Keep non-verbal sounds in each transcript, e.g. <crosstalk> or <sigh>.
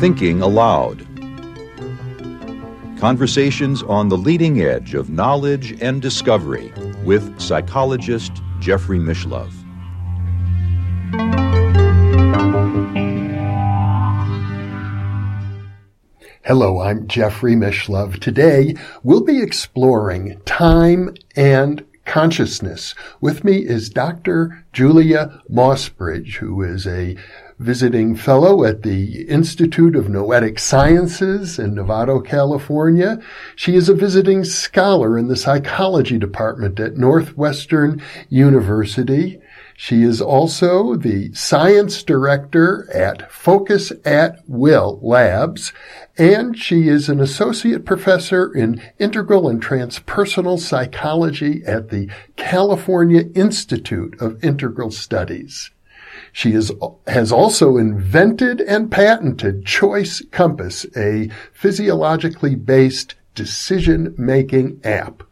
Thinking Aloud. Conversations on the leading edge of knowledge and discovery with psychologist Jeffrey Mishlove. Hello, I'm Jeffrey Mishlove. Today, we'll be exploring time and consciousness. With me is Dr. Julia Mossbridge, who is a visiting fellow at the Institute of Noetic Sciences in Novato, California. She is a visiting scholar in the psychology department at Northwestern University. She is also the science director at Focus at Will Labs, and she is an associate professor in integral and transpersonal psychology at the California Institute of Integral Studies. She is, has also invented and patented Choice Compass, a physiologically based decision making app.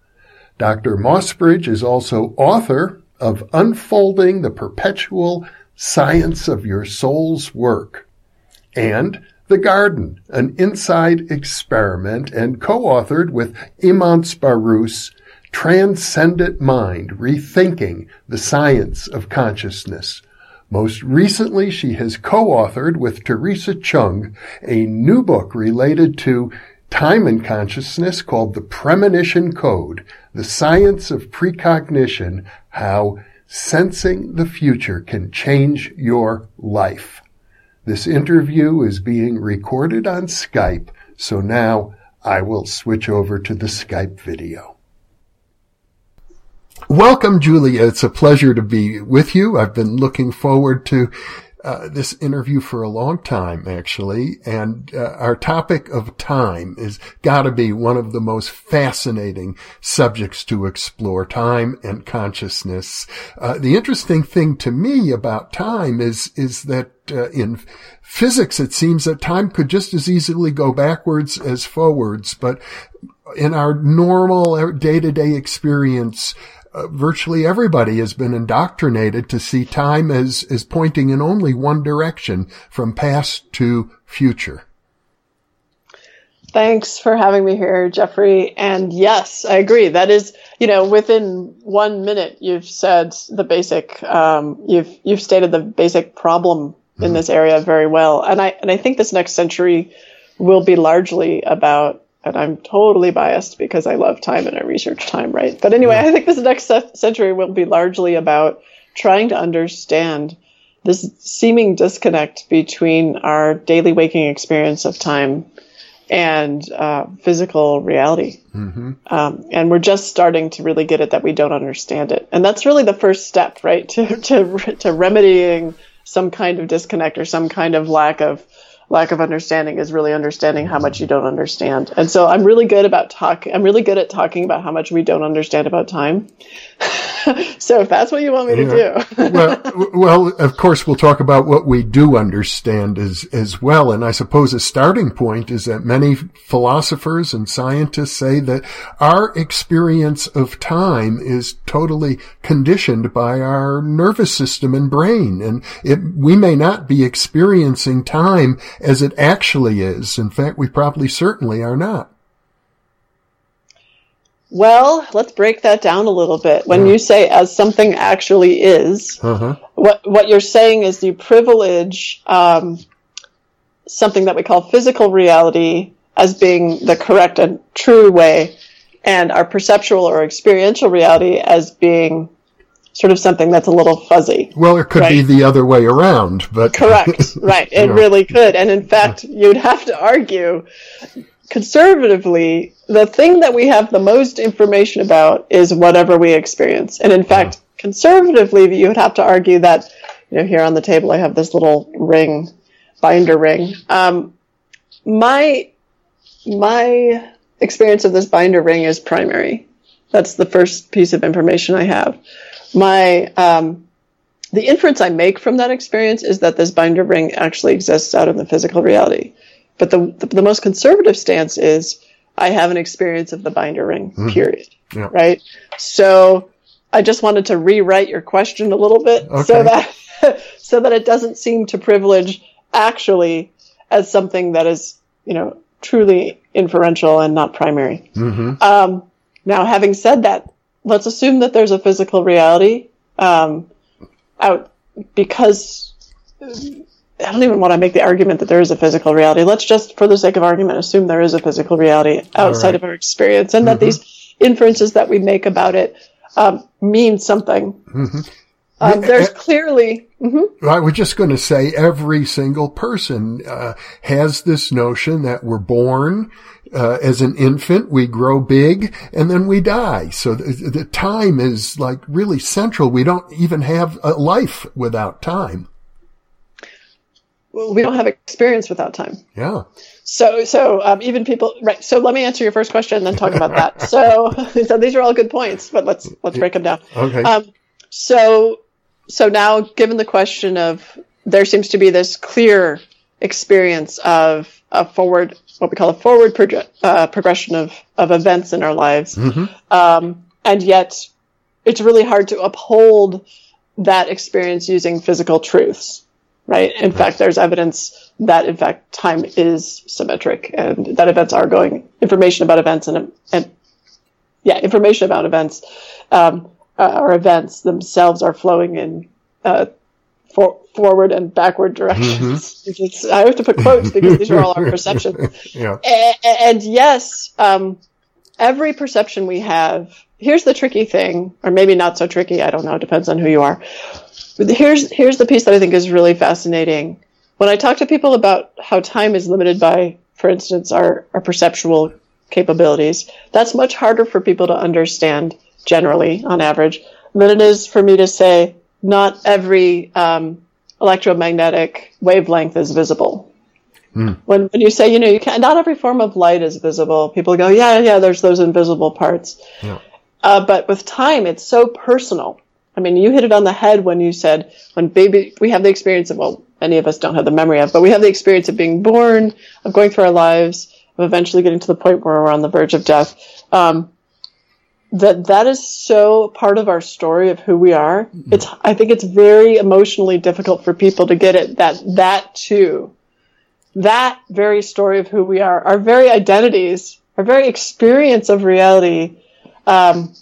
Dr. Mossbridge is also author of Unfolding the Perpetual Science of Your Soul's Work and The Garden, an inside experiment and co-authored with Imants Baruss, Transcendent Mind, Rethinking the Science of Consciousness. Most recently, she has co-authored with Theresa Cheung a new book related to time and consciousness called The Premonition Code, The Science of Precognition, How Sensing the Future Can Change Your Life. This interview is being recorded on Skype, so now I will switch over to the Skype video. Welcome, Julia. It's a pleasure to be with you. I've been looking forward to uh, this interview for a long time, actually. And uh, our topic of time is got to be one of the most fascinating subjects to explore time and consciousness. Uh, the interesting thing to me about time is, is that uh, in physics, it seems that time could just as easily go backwards as forwards. But in our normal day to day experience, uh, virtually everybody has been indoctrinated to see time as, as pointing in only one direction from past to future. Thanks for having me here, Jeffrey. And yes, I agree. That is, you know, within one minute, you've said the basic, um, you've, you've stated the basic problem in mm-hmm. this area very well. And I, and I think this next century will be largely about and I'm totally biased because I love time and I research time, right? But anyway, yeah. I think this next century will be largely about trying to understand this seeming disconnect between our daily waking experience of time and uh, physical reality. Mm-hmm. Um, and we're just starting to really get it that we don't understand it. And that's really the first step, right? <laughs> To, to, to remedying some kind of disconnect or some kind of lack of lack of understanding is really understanding how much you don't understand. And so I'm really good about talk. I'm really good at talking about how much we don't understand about time. <laughs> <laughs> so if that's what you want me yeah. to do. <laughs> well, well, of course, we'll talk about what we do understand as, as well. And I suppose a starting point is that many philosophers and scientists say that our experience of time is totally conditioned by our nervous system and brain. And it, we may not be experiencing time as it actually is. In fact, we probably certainly are not. Well, let's break that down a little bit. When you say as something actually is, uh-huh. what what you're saying is you privilege um, something that we call physical reality as being the correct and true way, and our perceptual or experiential reality as being sort of something that's a little fuzzy. Well, it could right? be the other way around, but correct, <laughs> right? It really could, and in fact, you'd have to argue conservatively, the thing that we have the most information about is whatever we experience. And in fact, yeah. conservatively, you would have to argue that, you know, here on the table, I have this little ring, binder ring. Um, my, my experience of this binder ring is primary. That's the first piece of information I have. My, um, the inference I make from that experience is that this binder ring actually exists out in the physical reality. But the, the, the most conservative stance is I have an experience of the binder ring, mm-hmm. period. Yeah. Right. So I just wanted to rewrite your question a little bit Okay. so that <laughs> so that it doesn't seem to privilege actually as something that is, you know, truly inferential and not primary. Mm-hmm. Um, now, having said that, let's assume that there's a physical reality um, out because I don't even want to make the argument that there is a physical reality. Let's just, for the sake of argument, assume there is a physical reality outside right. of our experience, and that these inferences that we make about it um, mean something. Um, there's clearly. mhm. I was just going to say every single person uh, has this notion that we're born uh, as an infant, we grow big, and then we die. So the, the time is like really central. We don't even have a life without time. We don't have experience without time. Yeah. So, so um, even people, right? So, let me answer your first question and then talk about that. So, <laughs> so these are all good points, but let's let's break them down. Okay. Um, so, so now, given the question of there seems to be this clear experience of a forward, what we call a forward proje- uh, progression of of events in our lives, um, and yet it's really hard to uphold that experience using physical truths, right? In fact, there's evidence that in fact time is symmetric and that events are going information about events and and yeah, information about events um, uh, or events themselves are flowing in uh, for, forward and backward directions. <laughs> It's- I have to put quotes because these are all our perceptions. <laughs> yeah. A- a- and yes, um, every perception we have. Here's the tricky thing, or maybe not so tricky. I don't know. It depends on who you are. But here's here's the piece that I think is really fascinating. When I talk to people about how time is limited by, for instance, our our perceptual capabilities, that's much harder for people to understand generally, on average, than it is for me to say not every um, electromagnetic wavelength is visible when when you say you know you can't not every form of light is visible people go yeah yeah there's those invisible parts Yeah. Uh, but with time it's so personal. I mean you hit it on the head when you said when baby we have the experience of well many of us don't have the memory of but we have the experience of being born of going through our lives of eventually getting to the point where we're on the verge of death. Um, that that is so part of our story of who we are. It's i think it's very emotionally difficult for people to get it that that too. That very story of who we are, our very identities, our very experience of reality, um,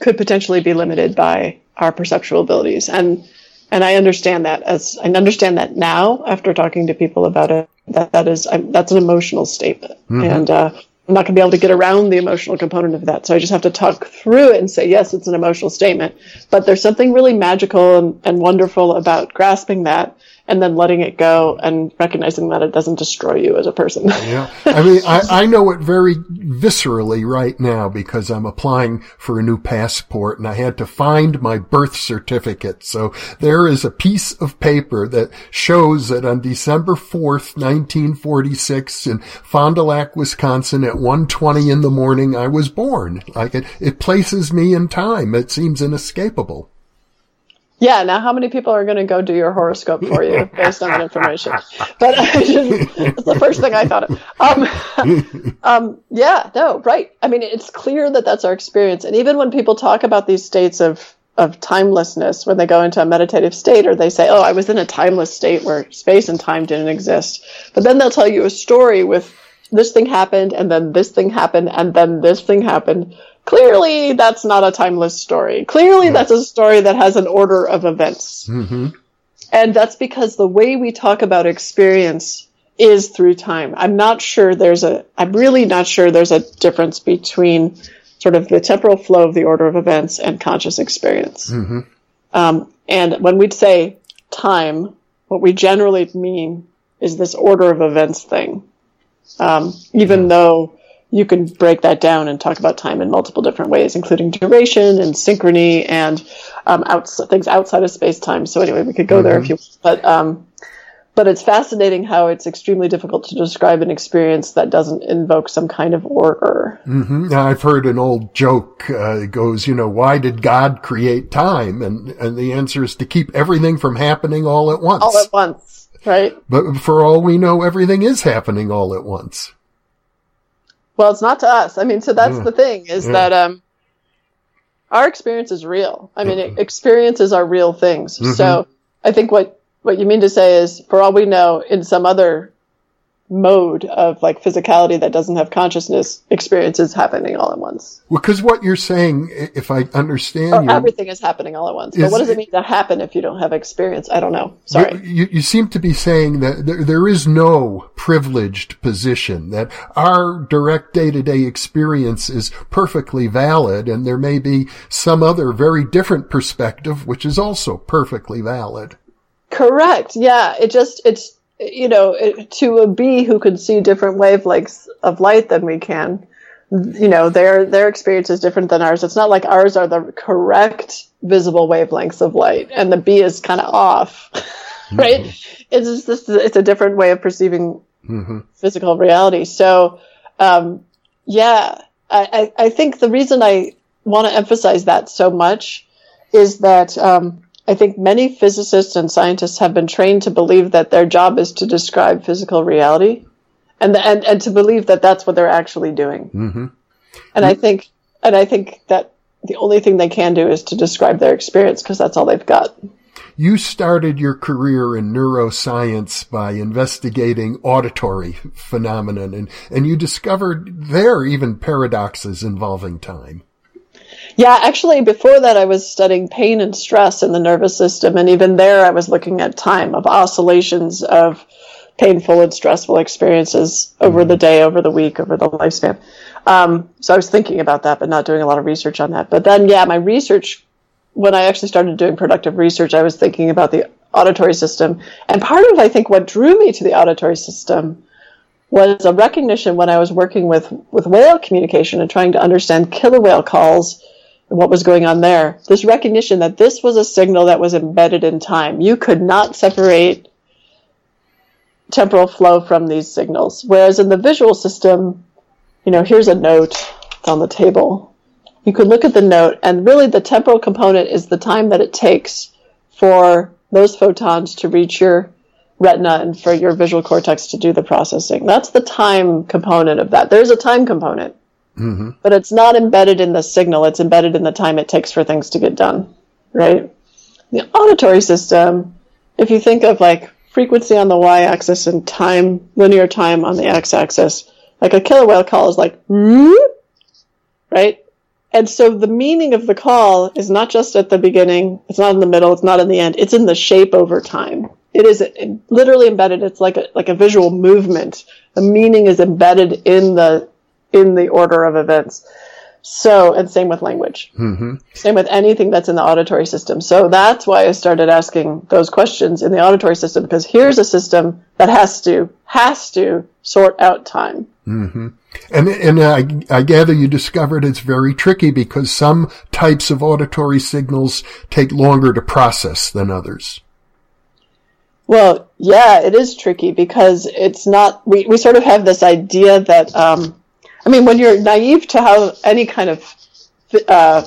could potentially be limited by our perceptual abilities. And and I understand that as I understand that now after talking to people about it. That that is I'm, that's an emotional statement, and uh, I'm not going to be able to get around the emotional component of that. So I just have to talk through it and say yes, it's an emotional statement. But there's something really magical and, and wonderful about grasping that and then letting it go and recognizing that it doesn't destroy you as a person. Yeah. <laughs> I mean, I, I know it very viscerally right now because I'm applying for a new passport and I had to find my birth certificate. So there is a piece of paper that shows that on December 4th, 1946 in Fond du Lac, Wisconsin at 1.20 in the morning, I was born. Like it, it places me in time. It seems inescapable. Yeah, now how many people are going to go do your horoscope for you <laughs> based on that information? But I <laughs> just, it's the first thing I thought of. Um, <laughs> um, yeah, no, right. I mean, it's clear that that's our experience. And even when people talk about these states of, of timelessness, when they go into a meditative state or they say, oh, I was in a timeless state where space and time didn't exist. But then they'll tell you a story with this thing happened and then this thing happened and then this thing happened. Clearly, that's not a timeless story. Clearly, that's a story that has an order of events. Mm-hmm. And that's because the way we talk about experience is through time. I'm not sure there's a, I'm really not sure there's a difference between sort of the temporal flow of the order of events and conscious experience. Mm-hmm. Um, and when we say time, what we generally mean is this order of events thing. Um, even though you can break that down and talk about time in multiple different ways, including duration and synchrony and um, outs- things outside of space time. So anyway, we could go there if you. Want. But um, but it's fascinating how it's extremely difficult to describe an experience that doesn't invoke some kind of order. hmm I've heard an old joke. Uh, it goes, you know, why did God create time? And and the answer is to keep everything from happening all at once. All at once, right? But for all we know, everything is happening all at once. Well, it's not to us. I mean, so that's the thing is Yeah. that um, our experience is real. I mean, mm-hmm. experiences are real things. Mm-hmm. So I think what, what you mean to say is, for all we know, in some other mode of like physicality that doesn't have consciousness experiences happening all at once. Well, because what you're saying, if I understand you, everything is happening all at once. But what does it mean to happen if you don't have experience? I don't know. Sorry. You, you seem to be saying that there, there is no privileged position, that our direct day to day experience is perfectly valid, and there may be some other very different perspective which is also perfectly valid. Correct. Yeah. It just, it's, you know, to a bee who can see different wavelengths of light than we can, you know, their their experience is different than ours. It's not like ours are the correct visible wavelengths of light, and the bee is kind of off, <laughs> right? Mm-hmm. It's just it's a different way of perceiving mm-hmm. physical reality. So, um, yeah, I, I think the reason I want to emphasize that so much is that um, I think many physicists and scientists have been trained to believe that their job is to describe physical reality, and and and to believe that that's what they're actually doing. Mm-hmm. And I think and I think that the only thing they can do is to describe their experience because that's all they've got. You started your career in neuroscience by investigating auditory phenomenon and, and you discovered there even paradoxes involving time. Yeah, actually, before that, I was studying pain and stress in the nervous system. And even there, I was looking at time of oscillations of painful and stressful experiences over the day, over the week, over the lifespan. Um, so I was thinking about that, but not doing a lot of research on that. But then, yeah, my research, when I actually started doing productive research, I was thinking about the auditory system. And part of, I think, what drew me to the auditory system was a recognition when I was working with, with whale communication and trying to understand killer whale calls what was going on there. This recognition that this was a signal that was embedded in time. You could not separate temporal flow from these signals. Whereas in the visual system, you know, here's a note on the table. You could look at the note, and really the temporal component is the time that it takes for those photons to reach your retina and for your visual cortex to do the processing. That's the time component of that. There's a time component. Mm-hmm. But it's not embedded in the signal, it's embedded in the time it takes for things to get done, right? The auditory system, if you think of like frequency on the y axis and time, linear time on the x axis, like a killer whale call is like, <laughs> right? And so the meaning of the call is not just at the beginning, it's not in the middle, it's not in the end, it's in the shape over time. It is literally embedded, it's like a, like a visual movement. The meaning is embedded in the in the order of events. So, and same with language. Mm-hmm. Same with anything that's in the auditory system. So that's why I started asking those questions in the auditory system because here's a system that has to has to sort out time. Mm-hmm. And and I, I gather you discovered it's very tricky because some types of auditory signals take longer to process than others. Well, yeah, it is tricky because it's not. We we sort of have this idea that. Um, I mean, when you're naive to how any kind of uh,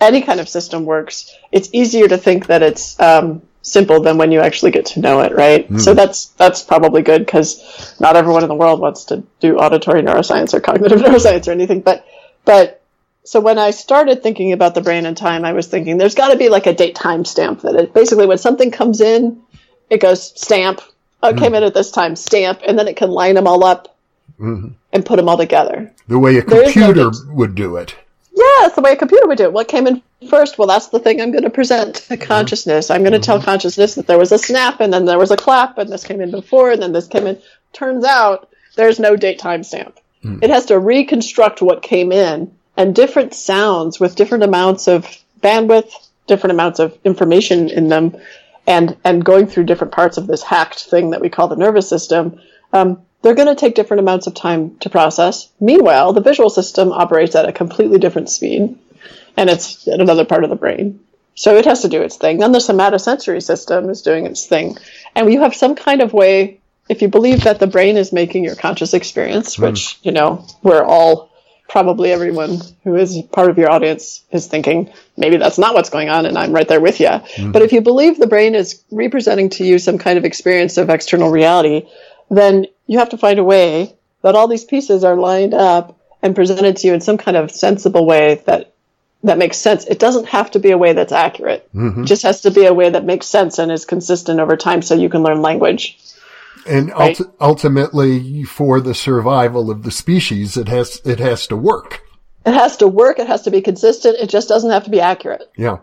any kind of system works, it's easier to think that it's um, simple than when you actually get to know it, right? Mm. So that's that's probably good because not everyone in the world wants to do auditory neuroscience or cognitive <laughs> neuroscience or anything. But but so when I started thinking about the brain and time, I was thinking there's got to be like a date time stamp that it basically when something comes in, it goes stamp. Oh, mm. came in at this time, stamp, and then it can line them all up mm-hmm. and put them all together. The way a computer no would do it. Yes, the way a computer would do it. What came in first? Well, that's the thing I'm going to present to mm-hmm. consciousness. I'm going to mm-hmm. tell consciousness that there was a snap and then there was a clap and this came in before and then this came in. Turns out there's no date timestamp. Mm. It has to reconstruct what came in and different sounds with different amounts of bandwidth, different amounts of information in them, and and going through different parts of this hacked thing that we call the nervous system. Um, they're going to take different amounts of time to process. Meanwhile, the visual system operates at a completely different speed, and it's at another part of the brain. So it has to do its thing. Then the somatosensory system is doing its thing. And you have some kind of way, if you believe that the brain is making your conscious experience, mm. which, you know, we're all, probably everyone who is part of your audience is thinking, maybe that's not what's going on, and I'm right there with you. Mm. But if you believe the brain is representing to you some kind of experience of external reality, then you have to find a way that all these pieces are lined up and presented to you in some kind of sensible way that that makes sense. It doesn't have to be a way that's accurate. Mm-hmm. It just has to be a way that makes sense and is consistent over time so you can learn language. And Right. ulti- ultimately, for the survival of the species, it has it has to work. It has to work. It has to be consistent. It just doesn't have to be accurate. Yeah.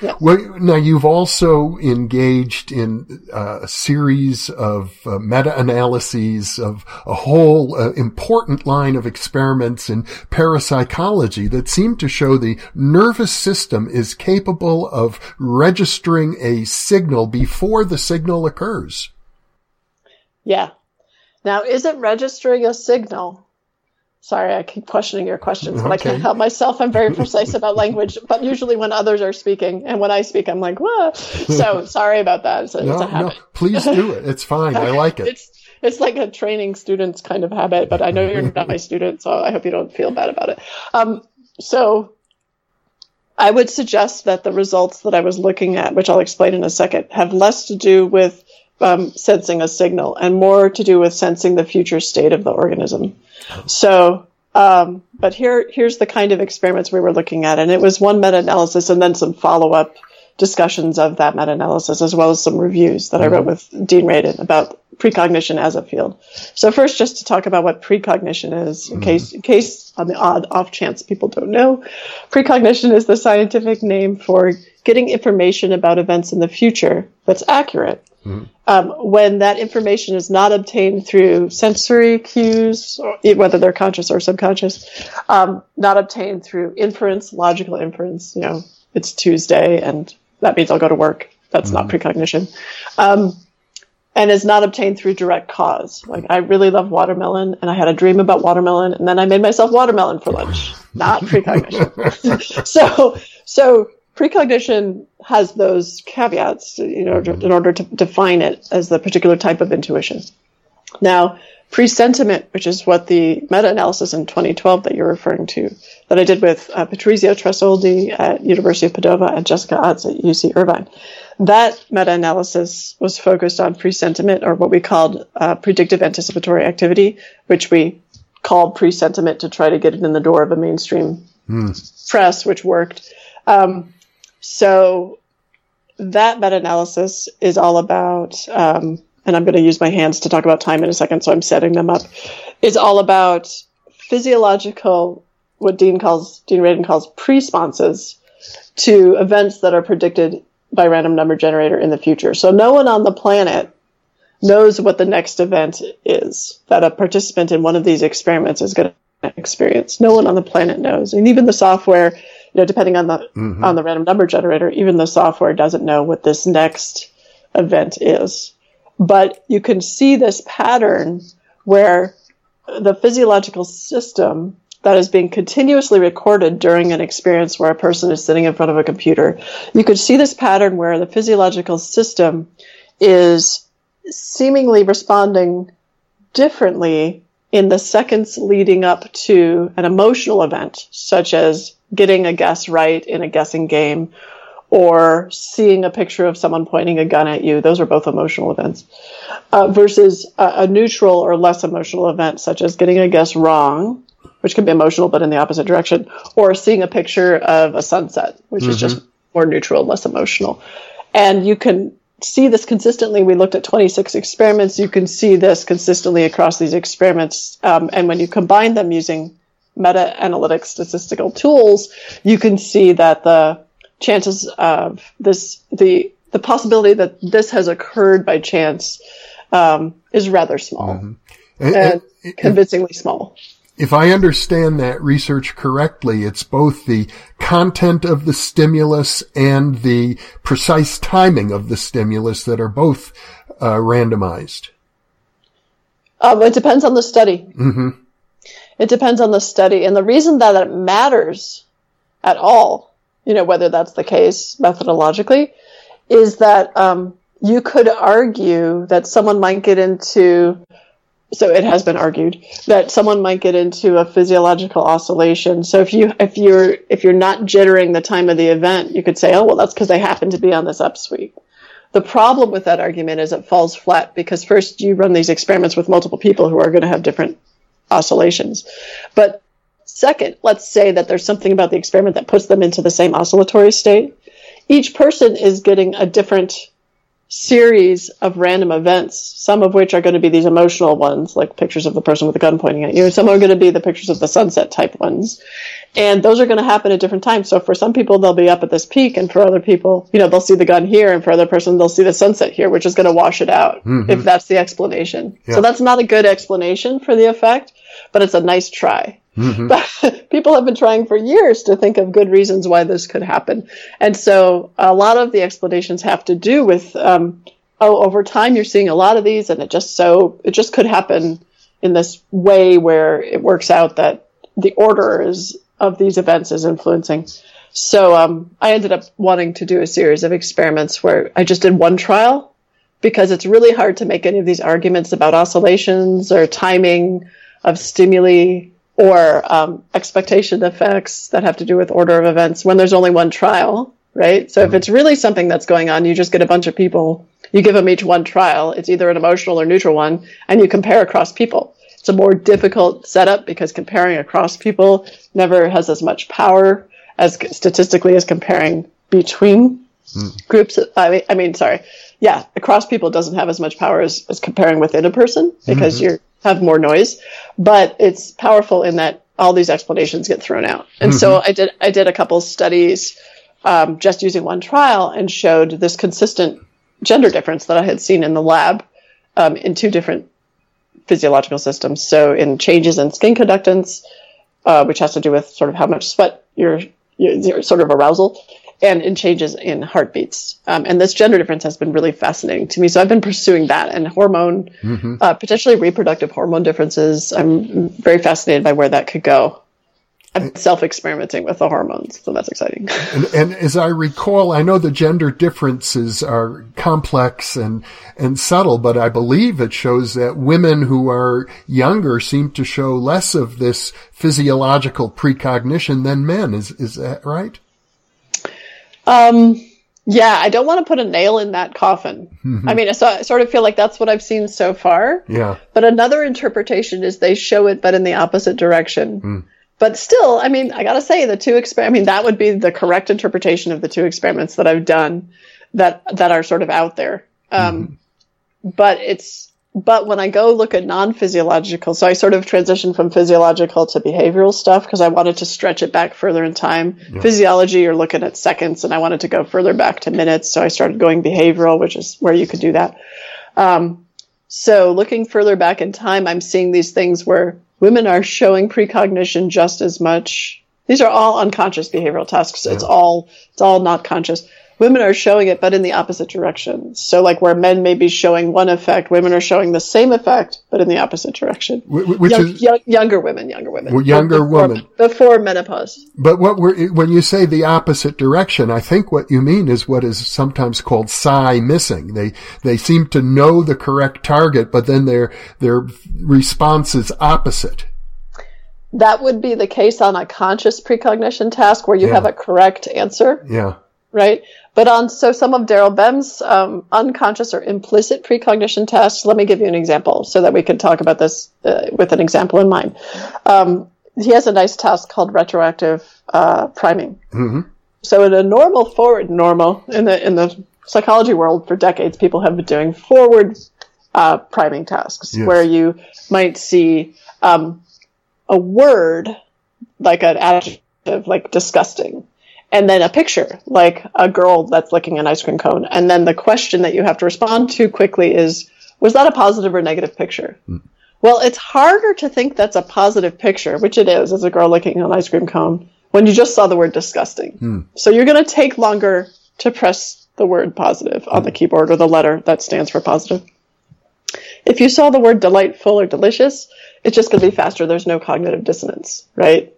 Yeah. Well, now you've also engaged in uh, a series of uh, meta-analyses of a whole uh, important line of experiments in parapsychology that seem to show the nervous system is capable of registering a signal before the signal occurs. Yeah. Now, is it registering a signal? Sorry, I keep questioning your questions, but I can't help myself. I'm very precise about language, but usually when others are speaking and when I speak, I'm like, what? So <laughs> sorry about that. It's No, no, habit. please do it. It's fine. I like it. <laughs> It's it's like a training student's kind of habit, but I know you're not my student, so I hope you don't feel bad about it. Um, so I would suggest that the results that I was looking at, which I'll explain in a second, have less to do with um, sensing a signal and more to do with sensing the future state of the organism. So, um, but here, here's the kind of experiments we were looking at, and it was one meta-analysis and then some follow-up discussions of that meta-analysis, as well as some reviews that I wrote with Dean Radin about precognition as a field. So first, just to talk about what precognition is, in case, in case on the odd off chance people don't know, precognition is the scientific name for getting information about events in the future that's accurate. Um, when that information is not obtained through sensory cues, whether they're conscious or subconscious, um, not obtained through inference, logical inference. You know, it's Tuesday, and that means I'll go to work. That's not precognition. Um, and is not obtained through direct cause. Like I really love watermelon, and I had a dream about watermelon, and then I made myself watermelon for lunch. <laughs> Not precognition. <laughs> so, so precognition has those caveats, you know, in order to define it as the particular type of intuition. Now, presentiment, which is what the meta-analysis in 2012 that you're referring to, that I did with uh, Patrizio Tressoldi at University of Padova and Jessica Utts at UC Irvine, that meta-analysis was focused on presentiment, or what we called uh, predictive anticipatory activity, which we called presentiment to try to get it in the door of a mainstream press, which worked. Um, so that meta-analysis is all about, um, and I'm going to use my hands to talk about time in a second, so I'm setting them up. Is all about physiological, what Dean calls, Dean Radin calls pre-responses to events that are predicted by random number generator in the future. So no one on the planet knows what the next event is that a participant in one of these experiments is going to experience. No one on the planet knows, and even the software, you know, depending on the mm-hmm. on the random number generator, even the software doesn't know what this next event is. But you can see this pattern where the physiological system that is being continuously recorded during an experience where a person is sitting in front of a computer. You could see this pattern where the physiological system is seemingly responding differently in the seconds leading up to an emotional event, such as getting a guess right in a guessing game or seeing a picture of someone pointing a gun at you. Those are both emotional events. Uh, versus a, a neutral or less emotional event, such as getting a guess wrong, which can be emotional but in the opposite direction, or seeing a picture of a sunset, which is just more neutral, less emotional. And you can see this consistently. We looked at 26 experiments. You can see this consistently across these experiments. Um, and when you combine them using meta-analytic statistical tools, you can see that the chances of this, the the possibility that this has occurred by chance um, is rather small And- and and- convincingly small. if I understand that research correctly, it's both the content of the stimulus and the precise timing of the stimulus that are both uh, randomized. Um, it depends on the study. Mm-hmm. It depends on the study, and the reason that it matters at all, you know, whether that's the case methodologically, is that um, you could argue that someone might get into. So it has been argued that someone might get into a physiological oscillation. So if you if you're if you're not jittering the time of the event, you could say, oh well, that's because they happen to be on this upsweep. The problem with that argument is it falls flat because first you run these experiments with multiple people who are going to have different oscillations. But Second, let's say that there's something about the experiment that puts them into the same oscillatory state. Each person is getting a different series of random events, some of which are going to be these emotional ones, like pictures of the person with the gun pointing at you. Some are going to be the pictures of the sunset type ones. And those are going to happen at different times. So for some people, they'll be up at this peak, and for other people, you know, they'll see the gun here, and for other person, they'll see the sunset here, which is going to wash it out, mm-hmm. if that's the explanation. Yeah. So that's not a good explanation for the effect, but it's a nice try. Mm-hmm. But <laughs> people have been trying for years to think of good reasons why this could happen. And so a lot of the explanations have to do with, um, oh, over time you're seeing a lot of these and it just so, it just could happen in this way where it works out that the order is, of these events is influencing. So um, I ended up wanting to do a series of experiments where I just did one trial because it's really hard to make any of these arguments about oscillations or timing of stimuli or um, expectation effects that have to do with order of events when there's only one trial, right? So mm-hmm. if it's really something that's going on, you just get a bunch of people, you give them each one trial. It's either an emotional or neutral one, and you compare across people. It's a more difficult setup because comparing across people never has as much power as statistically as comparing between mm. groups. I mean, I mean, sorry. Yeah, across people doesn't have as much power as, as comparing within a person because mm-hmm. you're have more noise, but it's powerful in that all these explanations get thrown out. And mm-hmm. so I did I did a couple studies um, just using one trial and showed this consistent gender difference that I had seen in the lab um, in two different physiological systems. So in changes in skin conductance, uh, which has to do with sort of how much sweat your, your sort of arousal, and in changes in heartbeats. Um, and this gender difference has been really fascinating to me. So I've been pursuing that and hormone, mm-hmm. uh, potentially reproductive hormone differences. I'm very fascinated by where that could go. I'm self experimenting with the hormones, so that's exciting. And, and, as I recall, I know the gender differences are complex and, and subtle, but I believe it shows that women who are younger seem to show less of this physiological precognition than men. Is, is that right? Um, yeah, I don't want to put a nail in that coffin. Mm-hmm. I mean, I, I, sort of feel like that's what I've seen so far. Yeah. But another interpretation is they show it, but in the opposite direction. Mm. But still, I mean, I gotta say the two exper- I mean, that would be the correct interpretation of the two experiments that I've done that that are sort of out there. Um, mm-hmm. But it's but when I go look at non physiological, so I sort of transitioned from physiological to behavioral stuff because I wanted to stretch it back further in time. Yeah. Physiology, you're looking at seconds, and I wanted to go further back to minutes. So I started going behavioral, which is where you could do that. Um, so looking further back in time, I'm seeing these things where women are showing precognition just as much. These are all unconscious behavioral tasks. Yeah. It's all, it's all not conscious women are showing it, but in the opposite direction. So, like where men may be showing one effect, women are showing the same effect, but in the opposite direction. Which young, is young, younger women, younger women, well, younger before, women before menopause. But what we're, when you say the opposite direction, I think what you mean is what is sometimes called psi missing. They they seem to know the correct target, but then their their response is opposite. That would be the case on a conscious precognition task where you yeah. have a correct answer. Yeah right? But on so some of Daryl Bem's um, unconscious or implicit precognition tests, let me give you an example so that we can talk about this uh, with an example in mind. Um, he has a nice test called retroactive uh, priming. Mm-hmm. So in a normal forward normal in the in the psychology world for decades, people have been doing forward uh, priming tasks yes. where you might see um, a word like an adjective like disgusting and then a picture, like a girl that's licking an ice cream cone. And then the question that you have to respond to quickly is, was that a positive or negative picture? Mm. Well, it's harder to think that's a positive picture, which it is, as a girl licking an ice cream cone, when you just saw the word disgusting. Mm. So you're going to take longer to press the word positive on the keyboard or the letter that stands for positive. If you saw the word delightful or delicious, it's just going to be faster. There's no cognitive dissonance, right?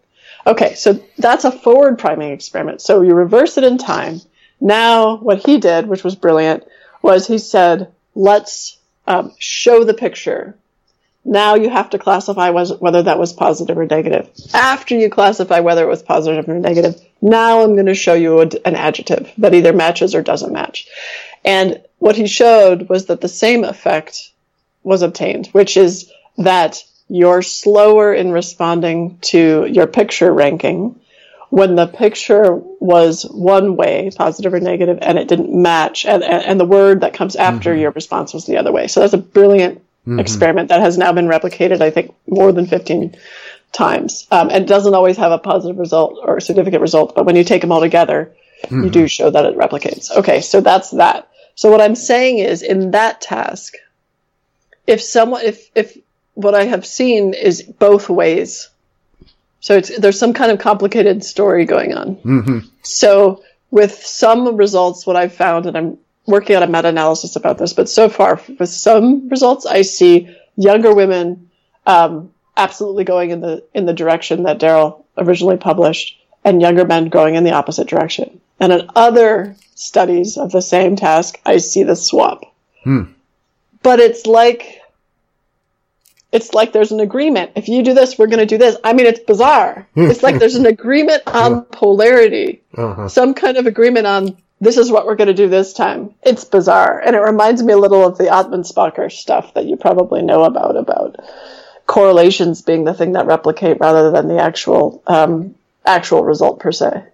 Okay, so that's a forward priming experiment. So you reverse it in time. Now, what he did, which was brilliant, was he said, let's um, show the picture. Now you have to classify was, whether that was positive or negative. After you classify whether it was positive or negative, now I'm going to show you a, an adjective that either matches or doesn't match. And what he showed was that the same effect was obtained, which is that you're slower in responding to your picture ranking when the picture was one way, positive or negative, and it didn't match, and, and, the word that comes after mm-hmm. your response was the other way. So that's a brilliant mm-hmm. experiment that has now been replicated, I think, more than 15 times. Um, and doesn't always have a positive result or a significant result, but when you take them all together, mm-hmm. you do show that it replicates. Okay, so that's that. So what I'm saying is, in that task, if someone, if if what I have seen is both ways, so it's there's some kind of complicated story going on. Mm-hmm. So with some results, what I've found, and I'm working on a meta-analysis about this, but so far with some results, I see younger women um, absolutely going in the in the direction that Daryl originally published, and younger men going in the opposite direction. And in other studies of the same task, I see the swap. Hmm. But it's like it's like there's an agreement. If you do this, we're going to do this. I mean, it's bizarre. it's like there's an agreement <laughs> on polarity, uh-huh. some kind of agreement on this is what we're going to do this time. It's bizarre. And it reminds me a little of the Atmanspacher stuff that you probably know about, about correlations being the thing that replicate rather than the actual, um, actual result per se.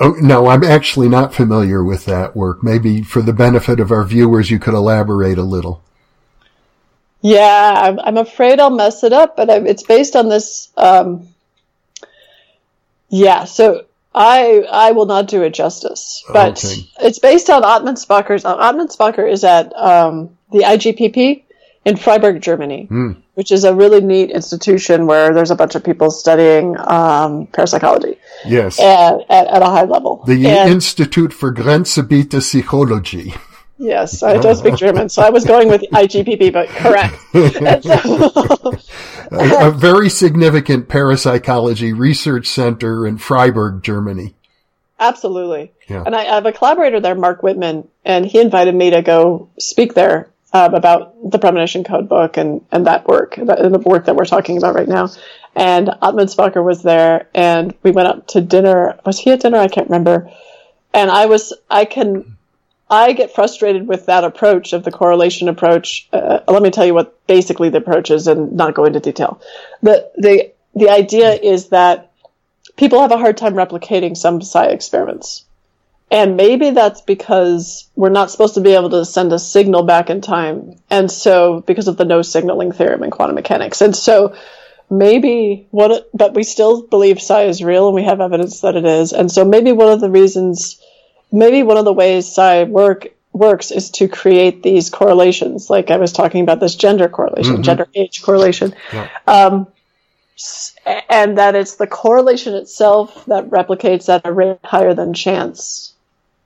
Oh, no, I'm actually not familiar with that work. Maybe for the benefit of our viewers, you could elaborate a little. Yeah, I'm, I'm afraid I'll mess it up, but I, it's based on this. Um, yeah, so I I will not do it justice, but okay. it's based on Atmanspacher's. Uh, Atmanspacher is at um, the IGPP in Freiburg, Germany, mm. which is a really neat institution where there's a bunch of people studying um, parapsychology. Yes, at, at, at, a high level. The and, Institute for Grenzgebiete Psychology. Yes, I don't speak German, so I was going with IGPP, but correct. a, <laughs> <laughs> a, very significant parapsychology research center in Freiburg, Germany. Absolutely. Yeah. And I, have a collaborator there, Marc Wittmann, and he invited me to go speak there um, about the Premonition Code book and, and that work, the, the work that we're talking about right now. And Atmanspacher was there, and we went up to dinner. Was he at dinner? I can't remember. And I was, I can I get frustrated with that approach of the correlation approach. Uh, let me tell you what basically the approach is and not go into detail. The, the, the idea is that people have a hard time replicating some psi experiments. And maybe that's because we're not supposed to be able to send a signal back in time. And so, because of the no signaling theorem in quantum mechanics. And so, maybe what, but we still believe psi is real and we have evidence that it is. And so, maybe one of the reasons maybe one of the ways psi work works is to create these correlations. Like I was talking about this gender correlation, mm-hmm. gender age correlation. Yeah. Um, and that it's the correlation itself that replicates at a rate higher than chance.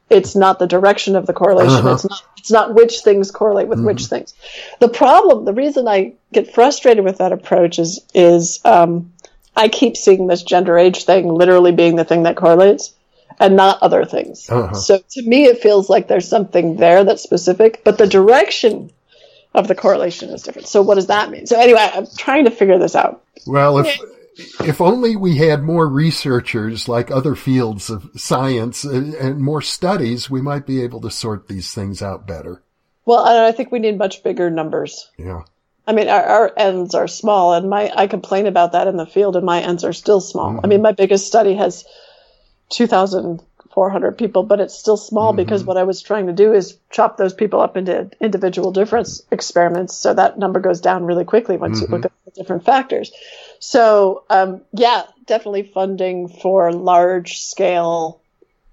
It's not the direction of the correlation. Uh-huh. It's not. It's not which things correlate with mm-hmm. which things. The problem, the reason I get frustrated with that approach is is um, I keep seeing this gender age thing literally being the thing that correlates and not other things. Uh-huh. So to me, it feels like there's something there that's specific, but the direction of the correlation is different. So what does that mean? So anyway, I'm trying to figure this out. Well, if if only we had more researchers like other fields of science and, and more studies, we might be able to sort these things out better. Well, I think we need much bigger numbers. Yeah. I mean, our, our, Ns are small, and my I complain about that in the field, and my Ns are still small. Mm-hmm. I mean, my biggest study has 2,400 people, but it's still small mm-hmm. because what I was trying to do is chop those people up into individual difference experiments. So that number goes down really quickly once mm-hmm. you look at the different factors. So, um, yeah, definitely funding for large scale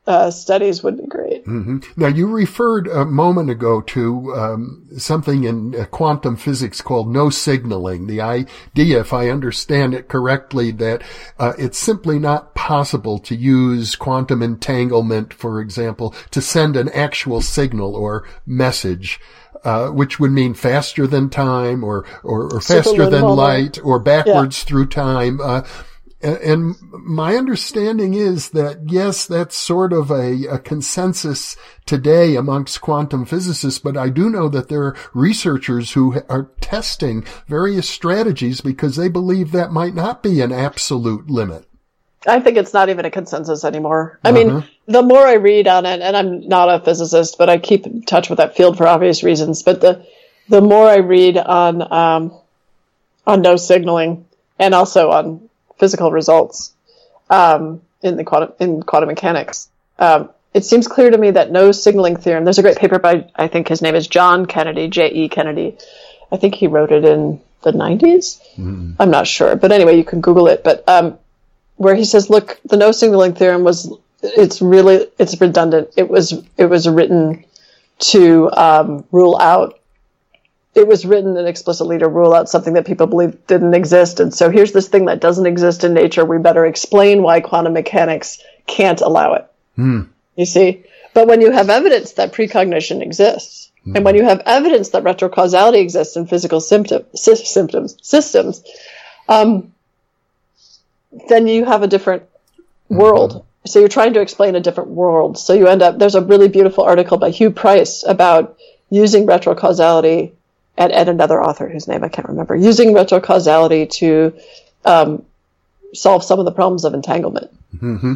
uh, studies would be great. Mm-hmm. Now, you referred a moment ago to um, something in uh, quantum physics called no signaling. The idea, if I understand it correctly, that uh, it's simply not possible to use quantum entanglement, for example, to send an actual signal or message. Uh, which would mean faster than time or, or, or faster than light or backwards yeah. through time. And my understanding is that yes, that's sort of a, a, consensus today amongst quantum physicists, but I do know that there are researchers who are testing various strategies because they believe that might not be an absolute limit. I think it's not even a consensus anymore. I uh-huh. mean, the more I read on it, and I'm not a physicist, but I keep in touch with that field for obvious reasons, but the, the more I read on, um, on no signaling and also on physical results um, in the quantum in quantum mechanics. Um, it seems clear to me that no signaling theorem. There's a great paper by I think his name is John Kennedy, J. E. Kennedy. I think he wrote it in the 90s. Mm. I'm not sure, but anyway, you can Google it. But um, where he says, look, the no signaling theorem was it's really it's redundant. It was it was written to um, rule out. It was written explicitly to rule out something that people believe didn't exist. And so here's this thing that doesn't exist in nature. We better explain why quantum mechanics can't allow it. Hmm. You see? But when you have evidence that precognition exists, mm-hmm. and when you have evidence that retrocausality exists in physical symptom, sy- symptoms, systems, um, then you have a different mm-hmm. world. So you're trying to explain a different world. So you end up, there's a really beautiful article by Huw Price about using retrocausality and, and another author whose name I can't remember, using retrocausality to um, solve some of the problems of entanglement. Mm-hmm.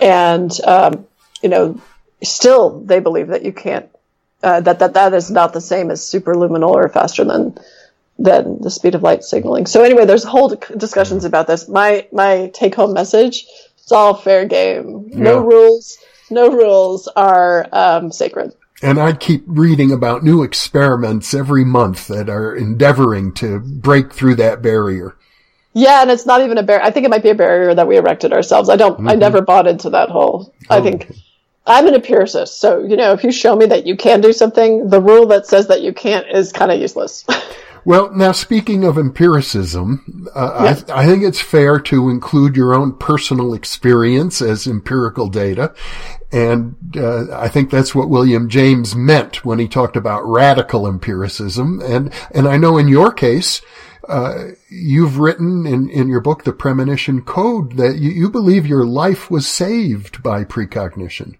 And um, you know, still they believe that you can't, uh, that, that that is not the same as superluminal or faster than, than the speed of light signaling. So anyway, there's whole discussions about this. My, my take home message, it's all fair game. Yeah. No rules, no rules are, um, sacred. And I keep reading about new experiments every month that are endeavoring to break through that barrier. Yeah, and it's not even a barrier. I think it might be a barrier that we erected ourselves. I don't. Mm-hmm. I never bought into that whole. Oh, I think okay. I'm an empiricist, so you know, if you show me that you can do something, the rule that says that you can't is kind of useless. <laughs> well, now speaking of empiricism, uh, yes. I, I think it's fair to include your own personal experience as empirical data. And uh, I think that's what William James meant when he talked about radical empiricism. And and I know in your case, uh, you've written in, in your book, The Premonition Code, that you, you believe your life was saved by precognition.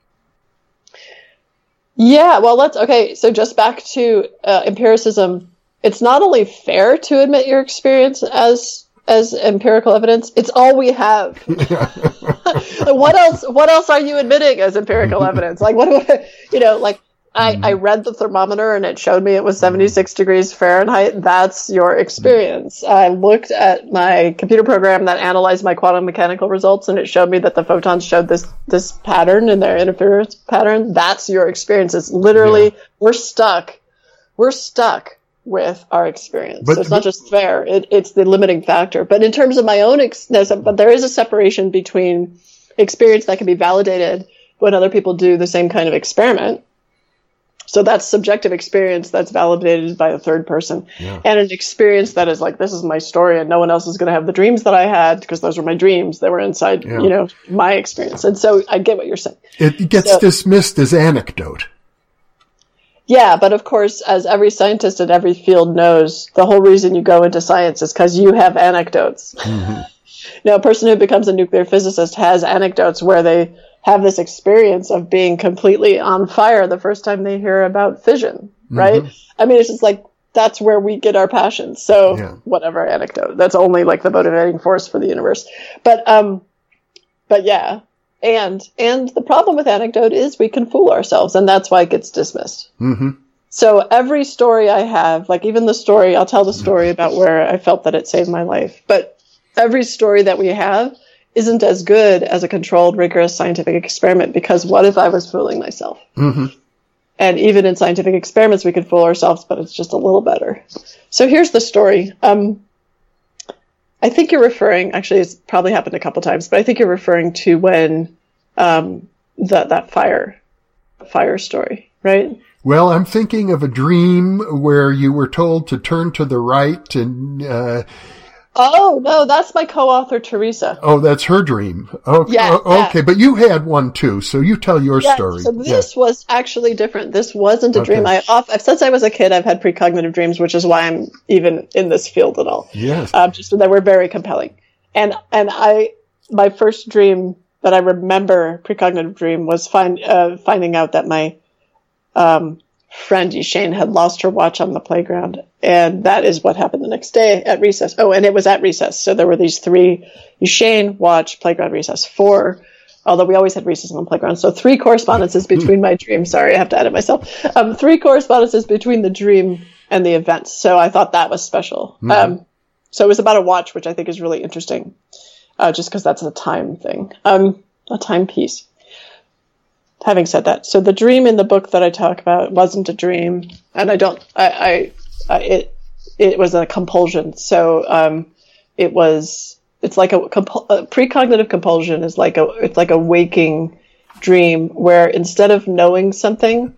Yeah, well, let's, okay, so just back to uh, empiricism. It's not only fair to admit your experience as as empirical evidence. It's all we have. <laughs> <laughs> what else? What else are you admitting as empirical evidence? Like what? You know, like I, I mm-hmm. read the thermometer and it showed me it was 76 degrees Fahrenheit. That's your experience. I looked at my computer program that analyzed my quantum mechanical results and it showed me that the photons showed this, this pattern in their interference pattern. That's your experience. It's literally, yeah. we're stuck. We're stuck with our experience. But, so it's not just fair. It, it's the limiting factor. But in terms of my own, ex- but there is a separation between experience that can be validated when other people do the same kind of experiment so that's subjective experience that's validated by a third person. Yeah. And an experience that is like, this is my story and no one else is going to have the dreams that I had because those were my dreams. They were inside, yeah. you know, my experience. And so I get what you're saying. It gets so, dismissed as anecdote. Yeah, but of course, as every scientist in every field knows, the whole reason you go into science is because you have anecdotes. <laughs> Mm-hmm. now, a person who becomes a nuclear physicist has anecdotes where they have this experience of being completely on fire the first time they hear about fission, right? Mm-hmm. I mean, it's just like that's where we get our passions. So yeah. whatever anecdote, that's only like the motivating force for the universe. But um, but yeah, and and the problem with anecdote is we can fool ourselves, and that's why it gets dismissed. Mm-hmm. So every story I have, like even the story, I'll tell the story about <laughs> where I felt that it saved my life. But every story that we have isn't as good as a controlled, rigorous scientific experiment because what if I was fooling myself? Mm-hmm. And even in scientific experiments, we could fool ourselves, but it's just a little better. So here's the story. Um, I think you're referring, actually, it's probably happened a couple times, but I think you're referring to when um, that that fire fire story, right? Well, I'm thinking of a dream where you were told to turn to the right and uh, Oh no, that's my co-author Theresa. Oh, that's her dream. Okay, yeah, oh, okay, yeah. but you had one too, so you tell your yeah, story. So this yeah. was actually different. This wasn't a okay. dream. I off since I was a kid, I've had precognitive dreams, which is why I'm even in this field at all. Yes, um, just that were very compelling, and and I my first dream that I remember precognitive dream was find uh, finding out that my um, friend Shane had lost her watch on the playground. And that is what happened the next day at recess. Oh, and it was at recess. So there were these three Shane, watch, playground, recess, four. Although we always had recess on the playground. So three correspondences between my dream. Sorry, I have to add it myself. Um, three correspondences between the dream and the event. So I thought that was special. Mm-hmm. Um, So it was about a watch, which I think is really interesting, uh, just because that's a time thing, um, a timepiece. Having said that, so the dream in the book that I talk about wasn't a dream, and I don't, I, I, I it, it was a compulsion. So um, it was, it's like a, compul- a precognitive compulsion is like a, it's like a waking dream where instead of knowing something,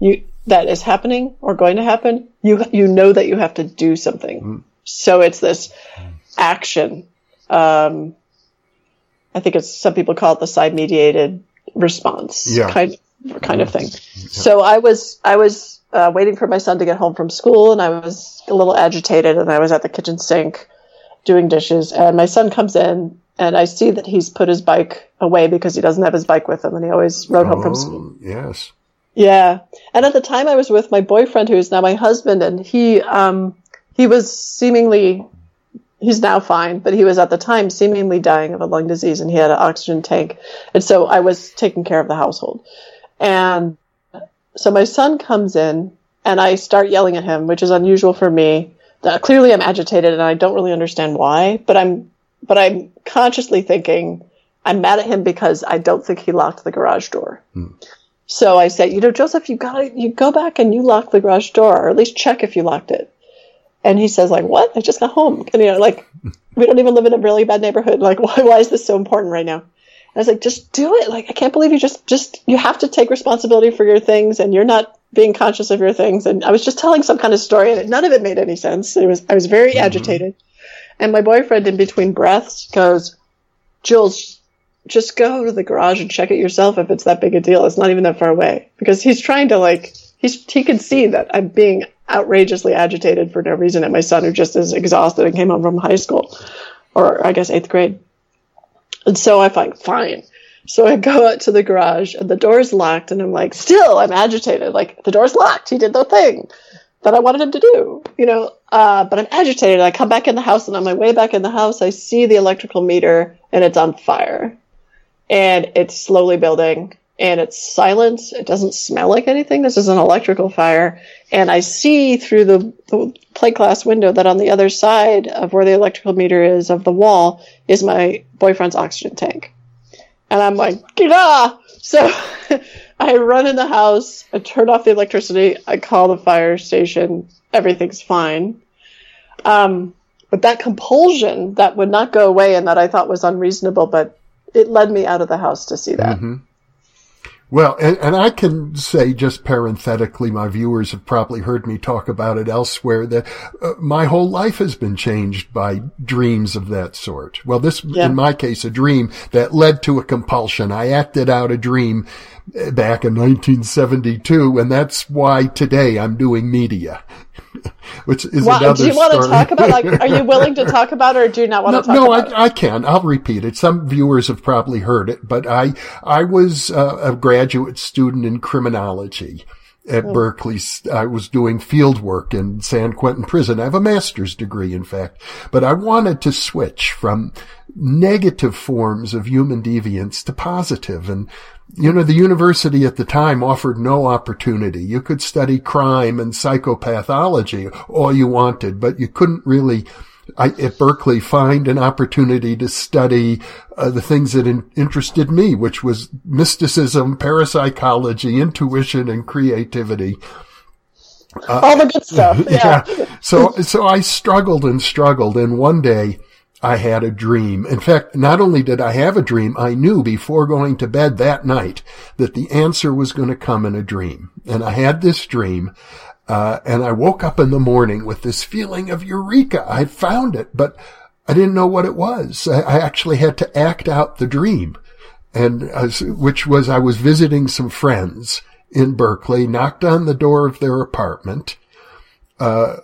you that is happening or going to happen, you you know that you have to do something. Mm. So it's this action. Um, I think it's some people call it the psi mediated response yeah. kind of, kind of thing. Yeah. So I was I was uh, waiting for my son to get home from school, and I was a little agitated, and I was at the kitchen sink doing dishes, and my son comes in, and I see that he's put his bike away because he doesn't have his bike with him, and he always rode home from school. Oh, yes. Yeah. And at the time I was with my boyfriend who is now my husband and he um he was seemingly he's now fine, but he was at the time seemingly dying of a lung disease and he had an oxygen tank. And so I was taking care of the household. And so my son comes in and I start yelling at him, which is unusual for me. Uh, clearly I'm agitated and I don't really understand why, but I'm but I'm consciously thinking I'm mad at him because I don't think he locked the garage door. Hmm. So I said, you know, Joseph, you gotta, you go back and you lock the garage door, or at least check if you locked it. And he says, like, what? I just got home. And, you know, like, we don't even live in a really bad neighborhood. Like, <laughs> why, why is this so important right now? And I was like, just do it. Like, I can't believe you just, just, you have to take responsibility for your things and you're not being conscious of your things. And I was just telling some kind of story and none of it made any sense. It was, I was very mm-hmm. agitated. And my boyfriend in between breaths goes, Jules, just go to the garage and check it yourself if it's that big a deal. It's not even that far away because he's trying to like he's he can see that I'm being outrageously agitated for no reason at my son who just is exhausted and came home from high school or I guess eighth grade. And so I find fine. So I go out to the garage and the door's locked and I'm like, still I'm agitated. Like the door's locked. He did the thing that I wanted him to do, you know. Uh, but I'm agitated. I come back in the house and on my way back in the house, I see the electrical meter and it's on fire and it's slowly building and it's silent. It doesn't smell like anything. This is an electrical fire. And I see through the, the, plate glass window that on the other side of where the electrical meter is of the wall is my boyfriend's oxygen tank. And I'm like, ah! So <laughs> I run in the house, I turn off the electricity, I call the fire station, everything's fine. Um, but that compulsion that would not go away and that I thought was unreasonable, but it led me out of the house to see that. Mm-hmm. Well, and, and, I can say just parenthetically, my viewers have probably heard me talk about it elsewhere that uh, my whole life has been changed by dreams of that sort. Well, this, yeah. in my case, a dream that led to a compulsion. I acted out a dream back in 1972, and that's why today I'm doing media. <laughs> which is well, another Do you want to talk about, like, are you willing to <laughs> talk about it or do you not want no, to talk no, about I, it? I can. I'll repeat it. Some viewers have probably heard it, but I, I was uh, a graduate student in criminology at oh. Berkeley. I was doing field work in San Quentin prison. I have a master's degree, in fact, but I wanted to switch from negative forms of human deviance to positive and you know, the university at the time offered no opportunity. You could study crime and psychopathology all you wanted, but you couldn't really, I, at Berkeley, find an opportunity to study uh, the things that in, interested me, which was mysticism, parapsychology, intuition, and creativity. Uh, all the good stuff. <laughs> Yeah. yeah. So, so I struggled and struggled, and one day I had a dream. In fact, not only did I have a dream, I knew before going to bed that night that the answer was going to come in a dream. And I had this dream, uh, and I woke up in the morning with this feeling of eureka. I found it, but I didn't know what it was. I, actually had to act out the dream. And, uh, which was I was visiting some friends in Berkeley, knocked on the door of their apartment, uh,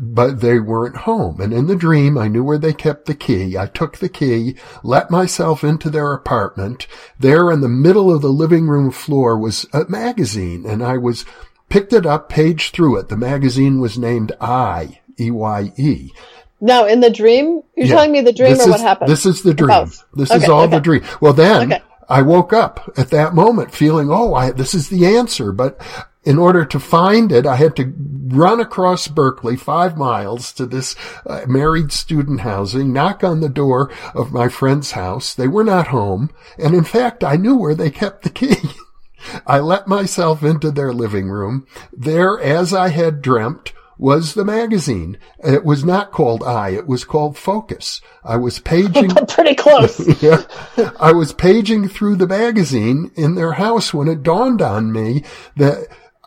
but they weren't home. And in the dream, I knew where they kept the key. I took the key, let myself into their apartment. There in the middle of the living room floor was a magazine and I was picked it up, page through it. The magazine was named I, E-Y-E. Now, in the dream, you're yeah. telling me the dream this or is, what happened? This is the dream. This okay, is all okay. the dream. Well, then okay. I woke up at that moment feeling, oh, I, this is the answer. But in order to find it, I had to run across Berkeley five miles to this uh, married student housing, knock on the door of my friend's house. They were not home. And in fact, I knew where they kept the key. <laughs> I let myself into their living room. There, as I had dreamt, was the magazine. It was not called I, it was called Focus. I was paging. <laughs> Pretty close. <laughs> yeah. I was paging through the magazine in their house when it dawned on me that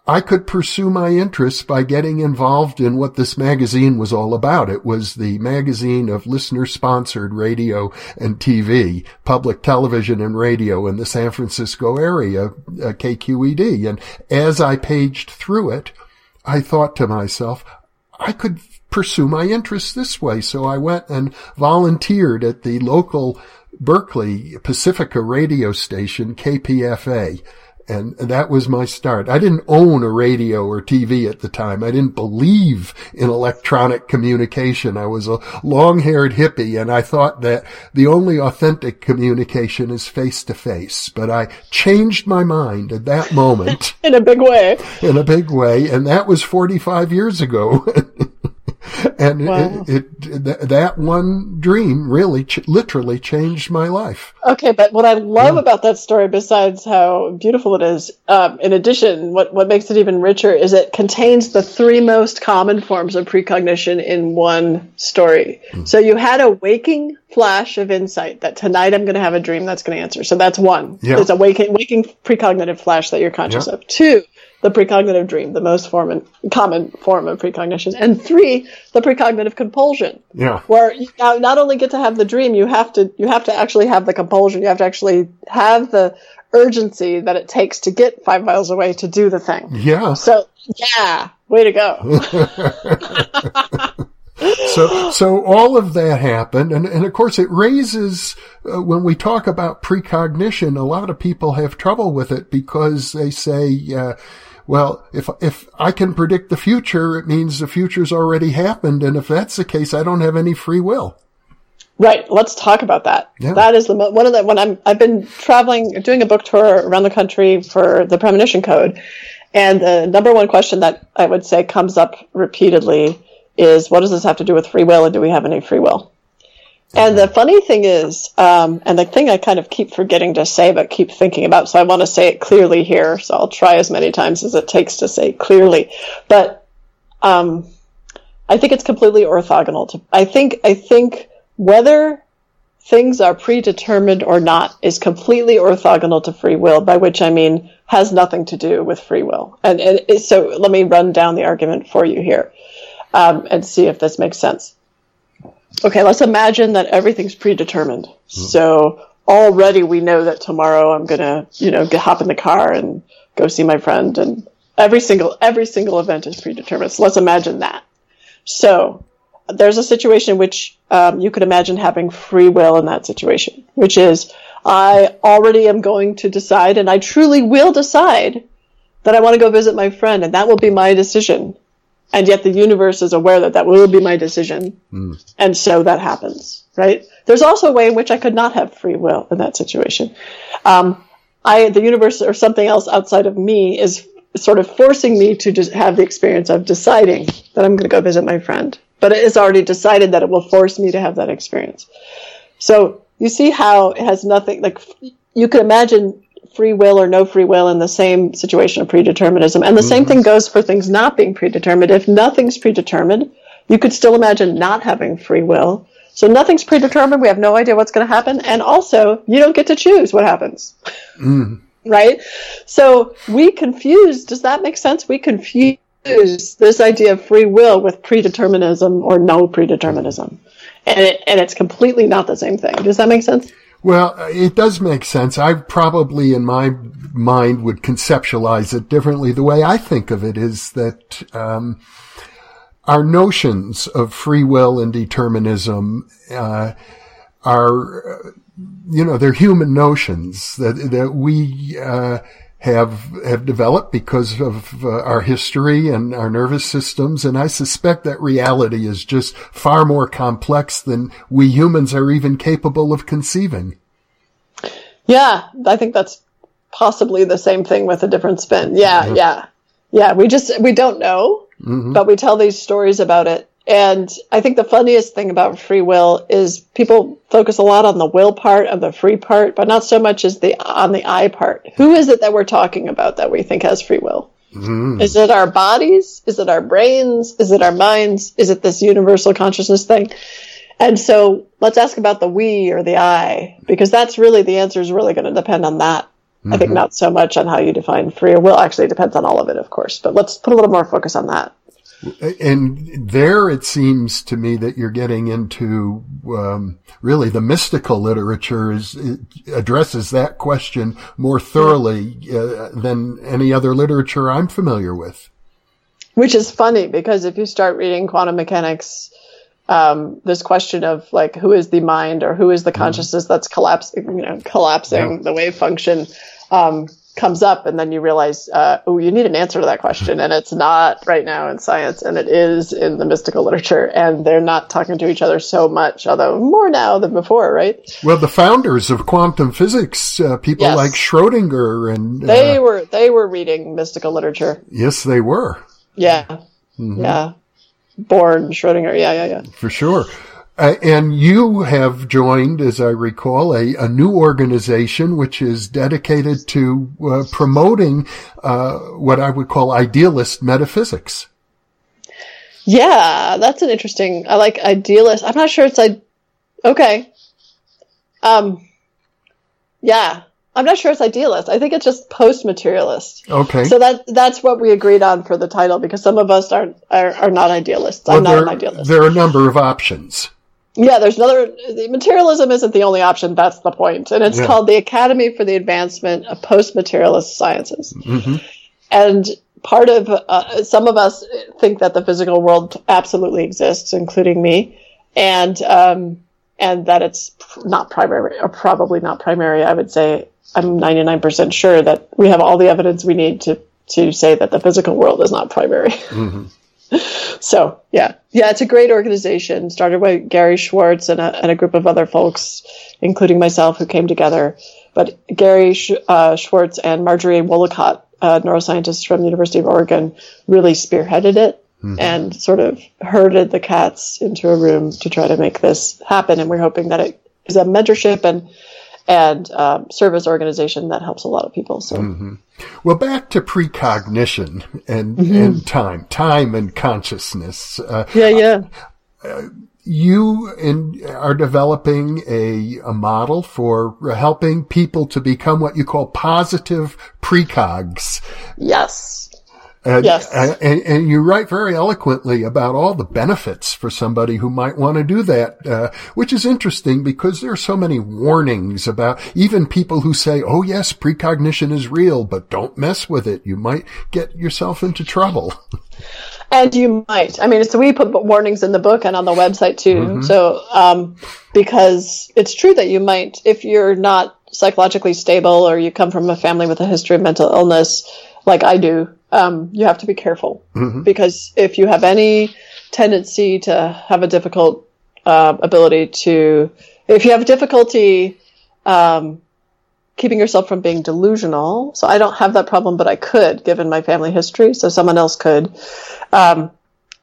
I could pursue my interests by getting involved in what this magazine was all about. It was the magazine of listener sponsored radio and TV, public television and radio in the San Francisco area, uh, KQED. And as I paged through it, I thought to myself, I could pursue my interests this way. So I went and volunteered at the local Berkeley Pacifica radio station, KPFA. And that was my start. I didn't own a radio or TV at the time. I didn't believe in electronic communication. I was a long-haired hippie and I thought that the only authentic communication is face to face. But I changed my mind at that moment. <laughs> in a big way. In a big way. And that was 45 years ago. <laughs> and wow. it, it, it, that one dream really ch- literally changed my life. Okay, but what I love yeah. about that story, besides how beautiful it is, um, in addition, what what makes it even richer is it contains the three most common forms of precognition in one story. Mm. So you had a waking flash of insight that tonight I'm going to have a dream that's going to answer. So that's one. Yeah. There's a waking waking precognitive flash that you're conscious yeah. of. Two the precognitive dream, the most form and, common form of precognition, and three, the precognitive compulsion. Yeah. Where you now not only get to have the dream, you have to you have to actually have the compulsion. You have to actually have the urgency that it takes to get five miles away to do the thing. Yeah. So yeah, way to go. <laughs> so, so all of that happened. And, and of course it raises, uh, when we talk about precognition, a lot of people have trouble with it because they say, uh, well, if, if I can predict the future, it means the future's already happened. And if that's the case, I don't have any free will. Right. Let's talk about that. Yeah. That is the one of the when I'm I've been traveling, doing a book tour around the country for the premonition code, and the number one question that I would say comes up repeatedly is, what does this have to do with free will, and do we have any free will? And the funny thing is, um, and the thing I kind of keep forgetting to say, but keep thinking about, so I want to say it clearly here. So I'll try as many times as it takes to say clearly. But um, I think it's completely orthogonal to. I think I think whether things are predetermined or not is completely orthogonal to free will. By which I mean has nothing to do with free will. And, and so let me run down the argument for you here, um, and see if this makes sense okay, let's imagine that everything's predetermined. Mm-hmm. So already we know that tomorrow I'm gonna, you know, get, hop in the car and go see my friend, and every single every single event is predetermined. So let's imagine that. So there's a situation which um, you could imagine having free will in that situation, which is I already am going to decide, and I truly will decide that I want to go visit my friend, and that will be my decision and yet the universe is aware that that will be my decision. Mm. And so that happens, right? There's also a way in which I could not have free will in that situation. Um, I, the universe or something else outside of me is sort of forcing me to just have the experience of deciding that I'm going to go visit my friend. But it is already decided that it will force me to have that experience. So you see how it has nothing, like, you can imagine free will or no free will in the same situation of predeterminism. And the mm-hmm. same thing goes for things not being predetermined. If nothing's predetermined, you could still imagine not having free will. So nothing's predetermined. We have no idea what's going to happen. And also, you don't get to choose what happens. Mm. right? So we confuse, does that make sense? We confuse this idea of free will with predeterminism or no predeterminism. And, it, and it's completely not the same thing. Does that make sense? Well, it does make sense. I probably in my mind would conceptualize it differently. The way I think of it is that, um, our notions of free will and determinism, uh, are, you know, they're human notions that, that we, uh, have have developed because of uh, our history and our nervous systems and I suspect that reality is just far more complex than we humans are even capable of conceiving. Yeah, I think that's possibly the same thing with a different spin. Yeah, yeah. Yeah, we just we don't know, mm-hmm. but we tell these stories about it. And I think the funniest thing about free will is people focus a lot on the will part of the free part, but not so much as the on the I part. Who is it that we're talking about that we think has free will? Mm. Is it our bodies? Is it our brains? Is it our minds? Is it this universal consciousness thing? And so let's ask about the we or the I, because that's really the answer is really going to depend on that. Mm-hmm. I think mm-hmm. not so much on how you define free will. Actually, it depends on all of it, of course. But let's put a little more focus on that. And there it seems to me that you're getting into um, really the mystical literature is addresses that question more thoroughly uh, than any other literature I'm familiar with. Which is funny because if you start reading quantum mechanics, um, this question of like who is the mind or who is the mm-hmm. consciousness that's collapsing, you know, collapsing yeah. the wave function. Um, comes up and then you realize, uh, oh, you need an answer to that question. And it's not right now in science and it is in the mystical literature. And they're not talking to each other so much, although more now than before, right? Well, the founders of quantum physics, uh, people yes. like Schrodinger and, uh, they were, they were reading mystical literature. Yes, they were. Yeah. Mm-hmm. Yeah. Born Schrodinger. Yeah, yeah, yeah. For sure. Uh, and you have joined, as I recall, a, a new organization which is dedicated to uh, promoting uh, what I would call idealist metaphysics. Yeah, that's an interesting. I like idealist. I'm not sure it's I. Okay. Um. Yeah, I'm not sure it's idealist. I think it's just post materialist. Okay. So that that's what we agreed on for the title because some of us aren't are, are not idealists. I'm not an idealist. There are a number of options. Yeah, there's another. Materialism isn't the only option. That's the point, and it's yeah. called the Academy for the Advancement of Post-Materialist Sciences. Mm-hmm. And part of uh, some of us think that the physical world absolutely exists, including me, and um, and that it's not primary, or probably not primary. I would say I'm 99% sure that we have all the evidence we need to to say that the physical world is not primary. Mm-hmm. So yeah, yeah, it's a great organization started by Gary Schwartz and a, and a group of other folks, including myself, who came together. But Gary uh, Schwartz and Marjorie Woollacott, a neuroscientist from the University of Oregon, really spearheaded it mm-hmm. and sort of herded the cats into a room to try to make this happen. And we're hoping that it is a mentorship and and um, service organization that helps a lot of people. So, mm-hmm. well, back to precognition and mm-hmm. and time, time and consciousness. Uh, yeah, yeah. Uh, you in, are developing a, a model for helping people to become what you call positive precogs. Yes. And, yes. And, and, you write very eloquently about all the benefits for somebody who might want to do that, uh, which is interesting because there are so many warnings about even people who say, oh yes, precognition is real, but don't mess with it. You might get yourself into trouble. <laughs> And you might. I mean, so we put warnings in the book and on the website too. Mm-hmm. So, um, because it's true that you might, if you're not psychologically stable or you come from a family with a history of mental illness, like I do, um, you have to be careful mm-hmm. because if you have any tendency to have a difficult uh, ability to, if you have difficulty um, keeping yourself from being delusional, so I don't have that problem, but I could given my family history, so someone else could. Um,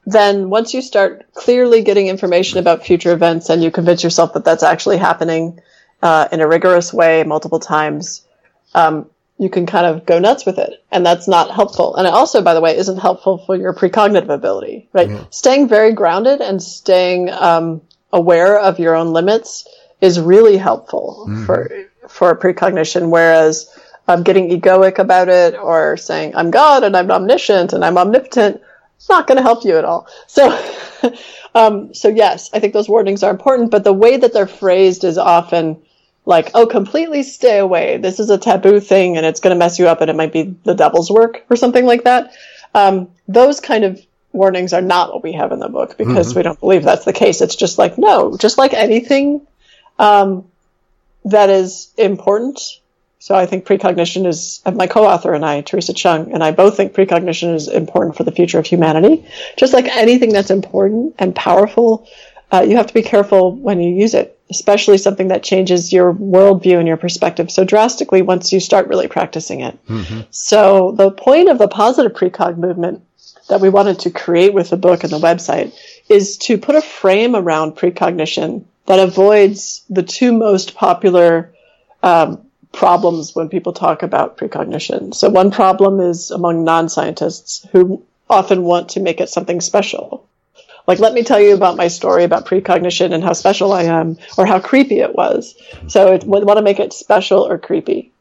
then once you start clearly getting information about future events and you convince yourself that that's actually happening uh, in a rigorous way multiple times, um, you can kind of go nuts with it. And that's not helpful. And it also, by the way, isn't helpful for your precognitive ability, right? Mm-hmm. Staying very grounded and staying um, aware of your own limits is really helpful mm-hmm. for for precognition. Whereas um, getting egoic about it or saying I'm God and I'm omniscient and I'm omnipotent, it's not going to help you at all. So, <laughs> um, so yes, I think those warnings are important, but the way that they're phrased is often like, oh, completely stay away. This is a taboo thing and it's going to mess you up and it might be the devil's work or something like that. Um, those kind of warnings are not what we have in the book because mm-hmm. we don't believe that's the case. It's just like, no, just like anything um, that is important. So I think precognition is, my co-author and I, Theresa Cheung, and I both think precognition is important for the future of humanity. Just like anything that's important and powerful uh, you have to be careful when you use it, especially something that changes your worldview and your perspective so drastically once you start really practicing it. Mm-hmm. So the point of the positive precog movement that we wanted to create with the book and the website is to put a frame around precognition that avoids the two most popular um, problems when people talk about precognition. So one problem is among non-scientists who often want to make it something special. Like, let me tell you about my story about precognition and how special I am, or how creepy it was. So, it, we want to make it special or creepy.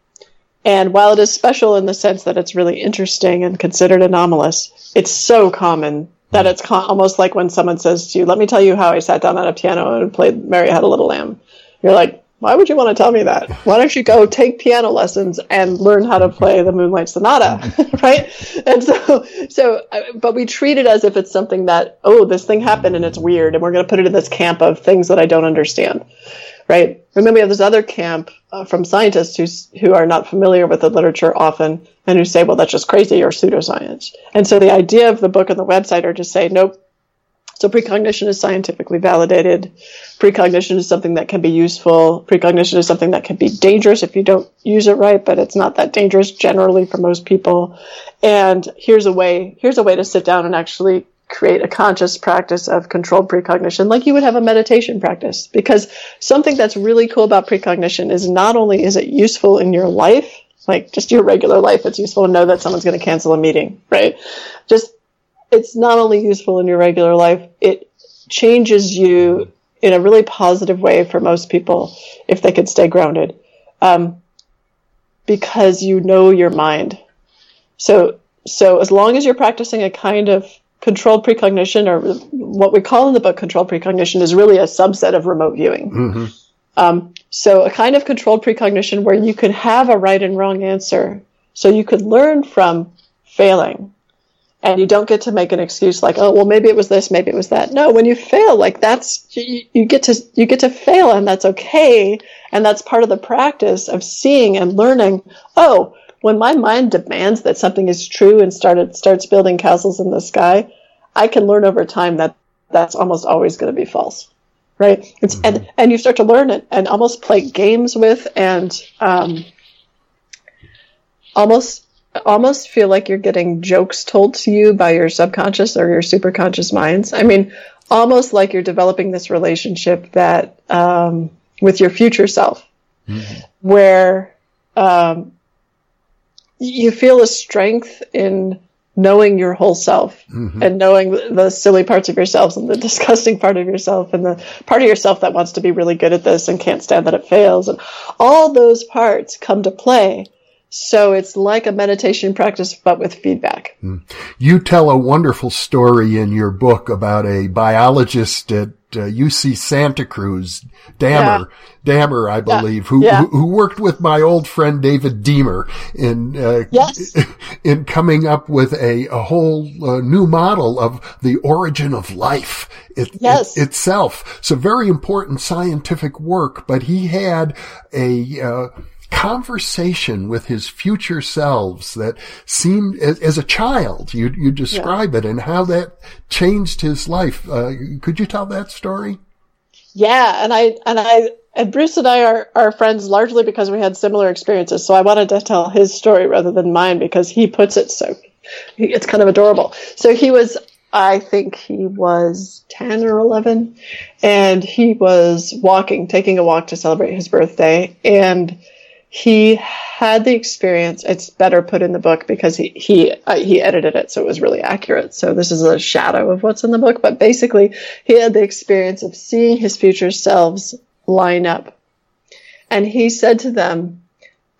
And while it is special in the sense that it's really interesting and considered anomalous, it's so common that it's con- almost like when someone says to you, "Let me tell you how I sat down on a piano and played Mary Had a Little Lamb." You're like, why would you want to tell me that? Why don't you go take piano lessons and learn how to play the Moonlight Sonata, <laughs> right? And so, so, uh, but we treat it as if it's something that, oh, this thing happened and it's weird, and we're going to put it in this camp of things that I don't understand, right? And then we have this other camp uh, from scientists who's, who are not familiar with the literature often and who say, well, that's just crazy or pseudoscience. And so the idea of the book and the website are to say, nope, so precognition is scientifically validated. Precognition is something that can be useful. Precognition is something that can be dangerous if you don't use it right, but it's not that dangerous generally for most people. And here's a way, here's a way to sit down and actually create a conscious practice of controlled precognition like you would have a meditation practice because something that's really cool about precognition is not only is it useful in your life like just your regular life it's useful to know that someone's going to cancel a meeting right just it's not only useful in your regular life, it changes you in a really positive way for most people if they could stay grounded. Um, because you know your mind. So, so as long as you're practicing a kind of controlled precognition, or what we call in the book controlled precognition, is really a subset of remote viewing. Mm-hmm. Um, so, a kind of controlled precognition where you could have a right and wrong answer. So you could learn from failing and you don't get to make an excuse like oh well maybe it was this maybe it was that. No when you fail like that's you, you, get to you get to fail and that's okay. And that's part of the practice of seeing and learning oh when my mind demands that something is true and started starts building castles in the sky i can learn over time that that's almost always going to be false. Right? It's, mm-hmm. and and you start to learn it and almost play games with and um, almost almost feel like you're getting jokes told to you by your subconscious or your superconscious minds. I mean, almost like you're developing this relationship that um, with your future self, mm-hmm. where um, you feel a strength in knowing your whole self mm-hmm. and knowing the silly parts of yourselves and the <laughs> disgusting part of yourself and the part of yourself that wants to be really good at this and can't stand that it fails and all those parts come to play so it's like a meditation practice, but with feedback. Hmm. You tell a wonderful story in your book about a biologist at uh, UC Santa Cruz, Damer, yeah. Damer, I believe, yeah. Who, yeah. who, who worked with my old friend David Deamer in uh, yes. <laughs> in coming up with a, a whole uh, new model of the origin of life it, yes. it, itself. So very important scientific work, but he had a uh, conversation with his future selves that seemed as, as a child you you describe yeah. it and how that changed his life. Uh, could you tell that story? Yeah and i and i and bruce and i are, are friends largely because we had similar experiences so i wanted to tell his story rather than mine because he puts it so it's kind of adorable. So he was I think he was 10 or 11, and he was walking, taking a walk to celebrate his birthday, and he had the experience. It's better put in the book because he he uh, he edited it, so it was really accurate. So this is a shadow of what's in the book, but basically, he had the experience of seeing his future selves line up, and he said to them,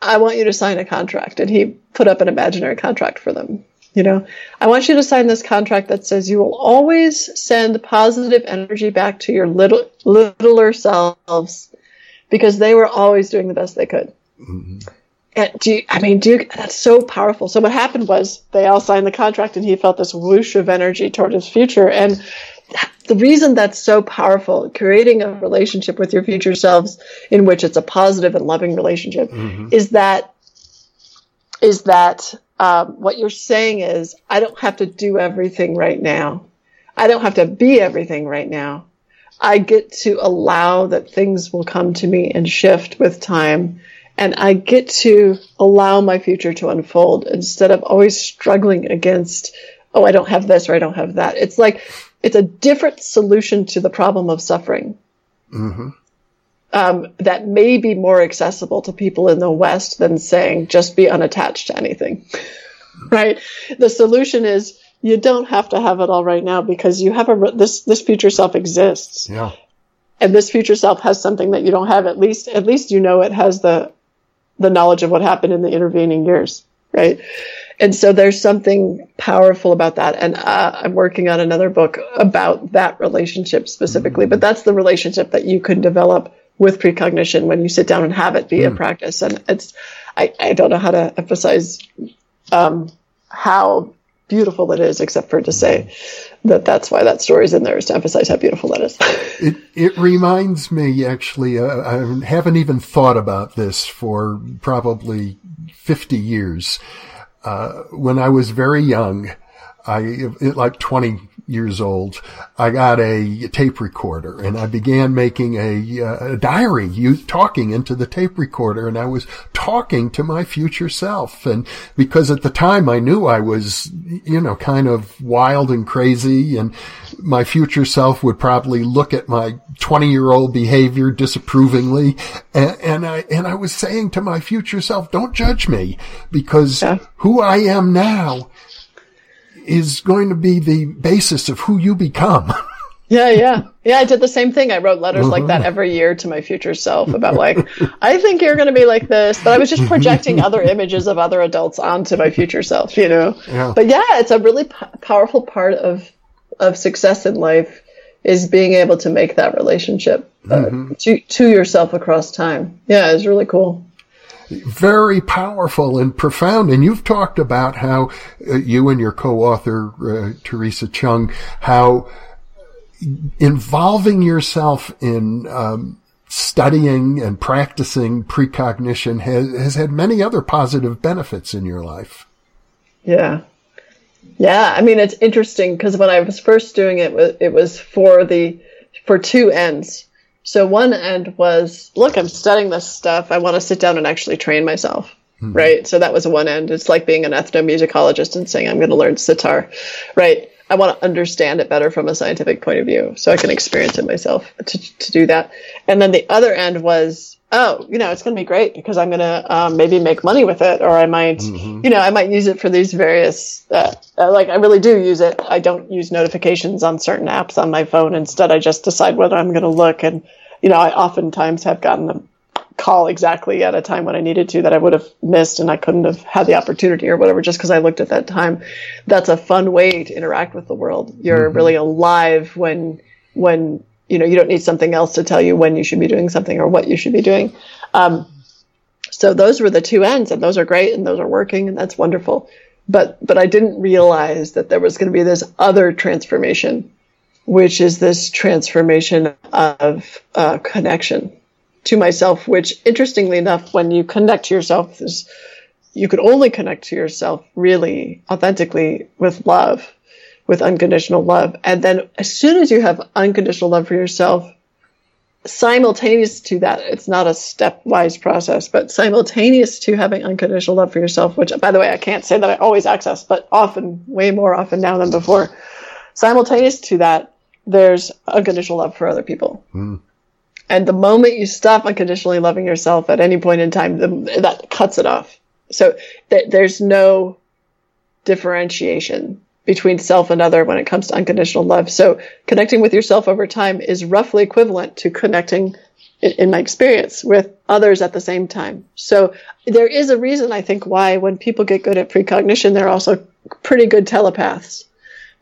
"I want you to sign a contract," and he put up an imaginary contract for them. You know, I want you to sign this contract that says you will always send positive energy back to your little littler selves because they were always doing the best they could. Mm-hmm. And do you, I mean, do you, that's so powerful. So what happened was they all signed the contract and he felt this whoosh of energy toward his future. And the reason that's so powerful, creating a relationship with your future selves in which it's a positive and loving relationship, mm-hmm. is that is that um, what you're saying is I don't have to do everything right now. I don't have to be everything right now. I get to allow that things will come to me and shift with time. And I get to allow my future to unfold instead of always struggling against, oh, I don't have this or I don't have that. It's like, it's a different solution to the problem of suffering. Mm-hmm. Um, that may be more accessible to people in the West than saying just be unattached to anything. <laughs> right? The solution is you don't have to have it all right now because you have a this this future self exists. Yeah. And this future self has something that you don't have. At least at least you know it has the the knowledge of what happened in the intervening years, right? And so there's something powerful about that. And uh, I'm working on another book about that relationship specifically, mm-hmm. but that's the relationship that you can develop with precognition when you sit down and have it be mm. a practice. And it's, I, I don't know how to emphasize um, how beautiful it is, except for to say that that's why that story's in there is to emphasize how beautiful that is. it it reminds me actually. Uh, I haven't even thought about this for probably fifty years. Uh, when I was very young, I like twenty years old, I got a tape recorder and I began making a, uh, a diary, you talking into the tape recorder and I was talking to my future self. And because at the time I knew I was, you know, kind of wild and crazy and my future self would probably look at my 20 year old behavior disapprovingly. And, and, I, and I was saying to my future self, don't judge me because yeah. who I am now is going to be the basis of who you become. <laughs> Yeah, yeah. Yeah, I did the same thing. I wrote letters like that uh-huh. every year to my future self about like, I think you're going to be like this, but I was just <laughs> projecting other images of other adults onto my future self, you know. Yeah. But yeah, it's a really p- powerful part of of success in life is being able to make that relationship uh, mm-hmm. to to yourself across time. Yeah, it's really cool very powerful and profound. And you've talked about how uh, you and your co-author, uh, Theresa Cheung, how involving yourself in, um, studying and practicing precognition has, has had many other positive benefits in your life. Yeah. Yeah. I mean, it's interesting because when I was first doing it, it was for the, for two ends. So one end was, look, I'm studying this stuff. I want to sit down and actually train myself. Mm-hmm. Right. So that was one end. It's like being an ethnomusicologist and saying, I'm going to learn sitar. Right. I want to understand it better from a scientific point of view so I can experience it myself to, to do that. And then the other end was, oh, you know, it's going to be great because I'm going to um, maybe make money with it, or I might, mm-hmm. you know, I might use it for these various, uh, uh, like I really do use it. I don't use notifications on certain apps on my phone. Instead, I just decide whether I'm going to look and you know, I oftentimes have gotten a call exactly at a time when I needed to that I would have missed and I couldn't have had the opportunity or whatever just because I looked at that time. That's a fun way to interact with the world. You're mm-hmm. really alive when when you know you don't need something else to tell you when you should be doing something or what you should be doing. Um, so those were the two ends, and those are great, and those are working, and that's wonderful. But but I didn't realize that there was going to be this other transformation which is this transformation of uh, connection to myself, which interestingly enough, when you connect to yourself, is you could only connect to yourself really authentically with love, with unconditional love. And then as soon as you have unconditional love for yourself, simultaneous to that, it's not a stepwise process, but simultaneous to having unconditional love for yourself, which by the way, I can't say that I always access, but often, way more often now than before. Simultaneous to that, there's unconditional love for other people. Mm. And the moment you stop unconditionally loving yourself at any point in time, the, that cuts it off. So th- there's no differentiation between self and other when it comes to unconditional love. So connecting with yourself over time is roughly equivalent to connecting, in, my experience, with others at the same time. So there is a reason, I think, why when people get good at precognition, they're also pretty good telepaths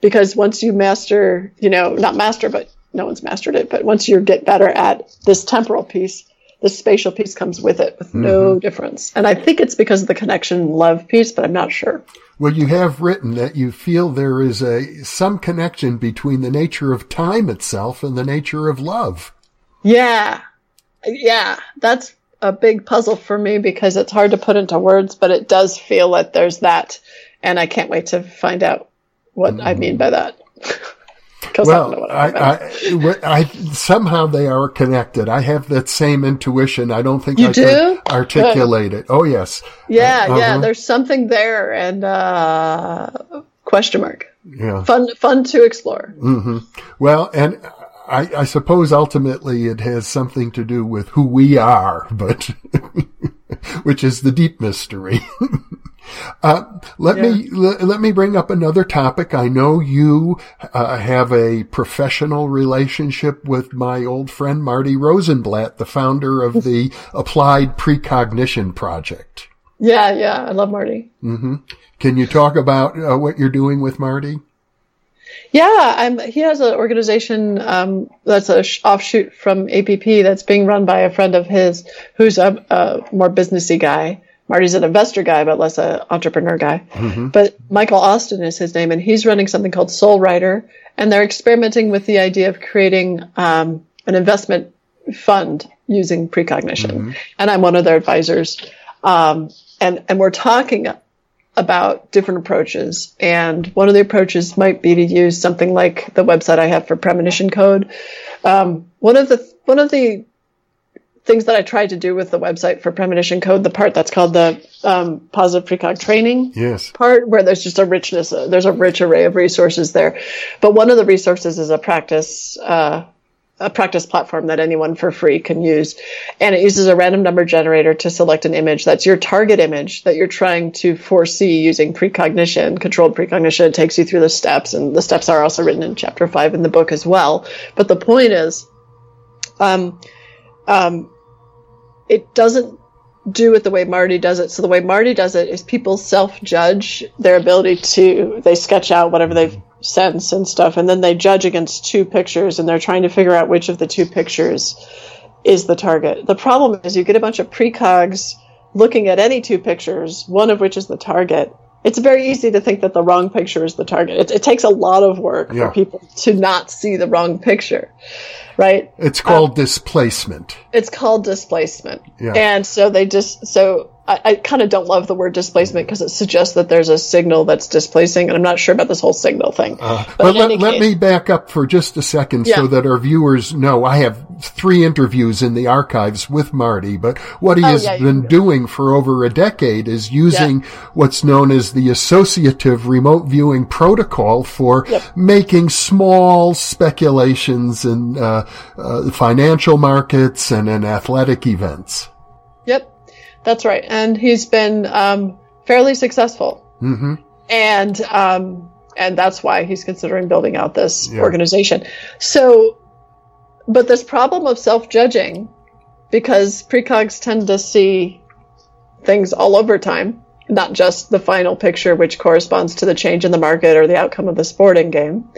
because once you master, you know, not master, but no one's mastered it, but once you get better at this temporal piece, the spatial piece comes with it with mm-hmm. no difference. And I think it's because of the connection love piece, but I'm not sure. Well, you have written that you feel there is a some connection between the nature of time itself and the nature of love. Yeah. Yeah, that's a big puzzle for me because it's hard to put into words, but it does feel that there's that and I can't wait to find out what mm-hmm. I mean by that. <laughs> well, I, I, I, I, somehow they are connected. I have that same intuition. I don't think you I do? can articulate Good. it. Oh yes. Yeah, uh, yeah. Uh-huh. There's something there, and uh, question mark. Yeah. Fun, fun to explore. Mm-hmm. Well, and I, I, suppose ultimately it has something to do with who we are, but <laughs> which is the deep mystery. <laughs> uh, let yeah. me let, let, me bring up another topic. I know you uh, have a professional relationship with my old friend Marty Rosenblatt, the founder of the <laughs> Applied Precognition Project. Yeah, yeah, I love Marty. Mm-hmm. Can you talk about uh, what you're doing with Marty? Yeah, I'm, he has an organization um, that's an sh- offshoot from APP that's being run by a friend of his who's a, a more businessy guy. Marty's an investor guy, but less an entrepreneur guy. Mm-hmm. But Michael Austin is his name, and he's running something called Soul Writer, and they're experimenting with the idea of creating um, an investment fund using precognition. Mm-hmm. And I'm one of their advisors. Um, and and we're talking about different approaches. And one of the approaches might be to use something like the website I have for premonition code. Um, one of the one of the things that I tried to do with the website for premonition code, the part that's called the um, positive precog training yes. part, where there's just a richness, uh, there's a rich array of resources there. But one of the resources is a practice uh, a practice platform that anyone for free can use. And it uses a random number generator to select an image that's your target image that you're trying to foresee using precognition. Controlled precognition it takes you through the steps, and the steps are also written in chapter five in the book as well. But the point is, um, um, it doesn't do it the way Marty does it. So the way Marty does it is people self judge their ability to, they sketch out whatever they've sense and stuff, and then they judge against two pictures, and they're trying to figure out which of the two pictures is the target. The problem is you get a bunch of precogs looking at any two pictures, one of which is the target. It's very easy to think that the wrong picture is the target. It, it takes a lot of work yeah. for people to not see the wrong picture, right? It's called um, displacement. It's called displacement. Yeah. And so they just, so I, I kind of don't love the word displacement because it suggests that there's a signal that's displacing, and I'm not sure about this whole signal thing. Uh, but, but let, case, let, me back up for just a second yeah. so that our viewers know. I have three interviews in the archives with Marty, but what he oh, has yeah, been doing for over a decade is using yeah. what's known as the associative remote viewing protocol for yep. making small speculations in uh, uh, financial markets and in athletic events. Yep. That's right, and he's been um, fairly successful, mm-hmm. and um, and that's why he's considering building out this yeah. organization. So, but this problem of self-judging, because precogs tend to see things all over time, not just the final picture, which corresponds to the change in the market or the outcome of the sporting game,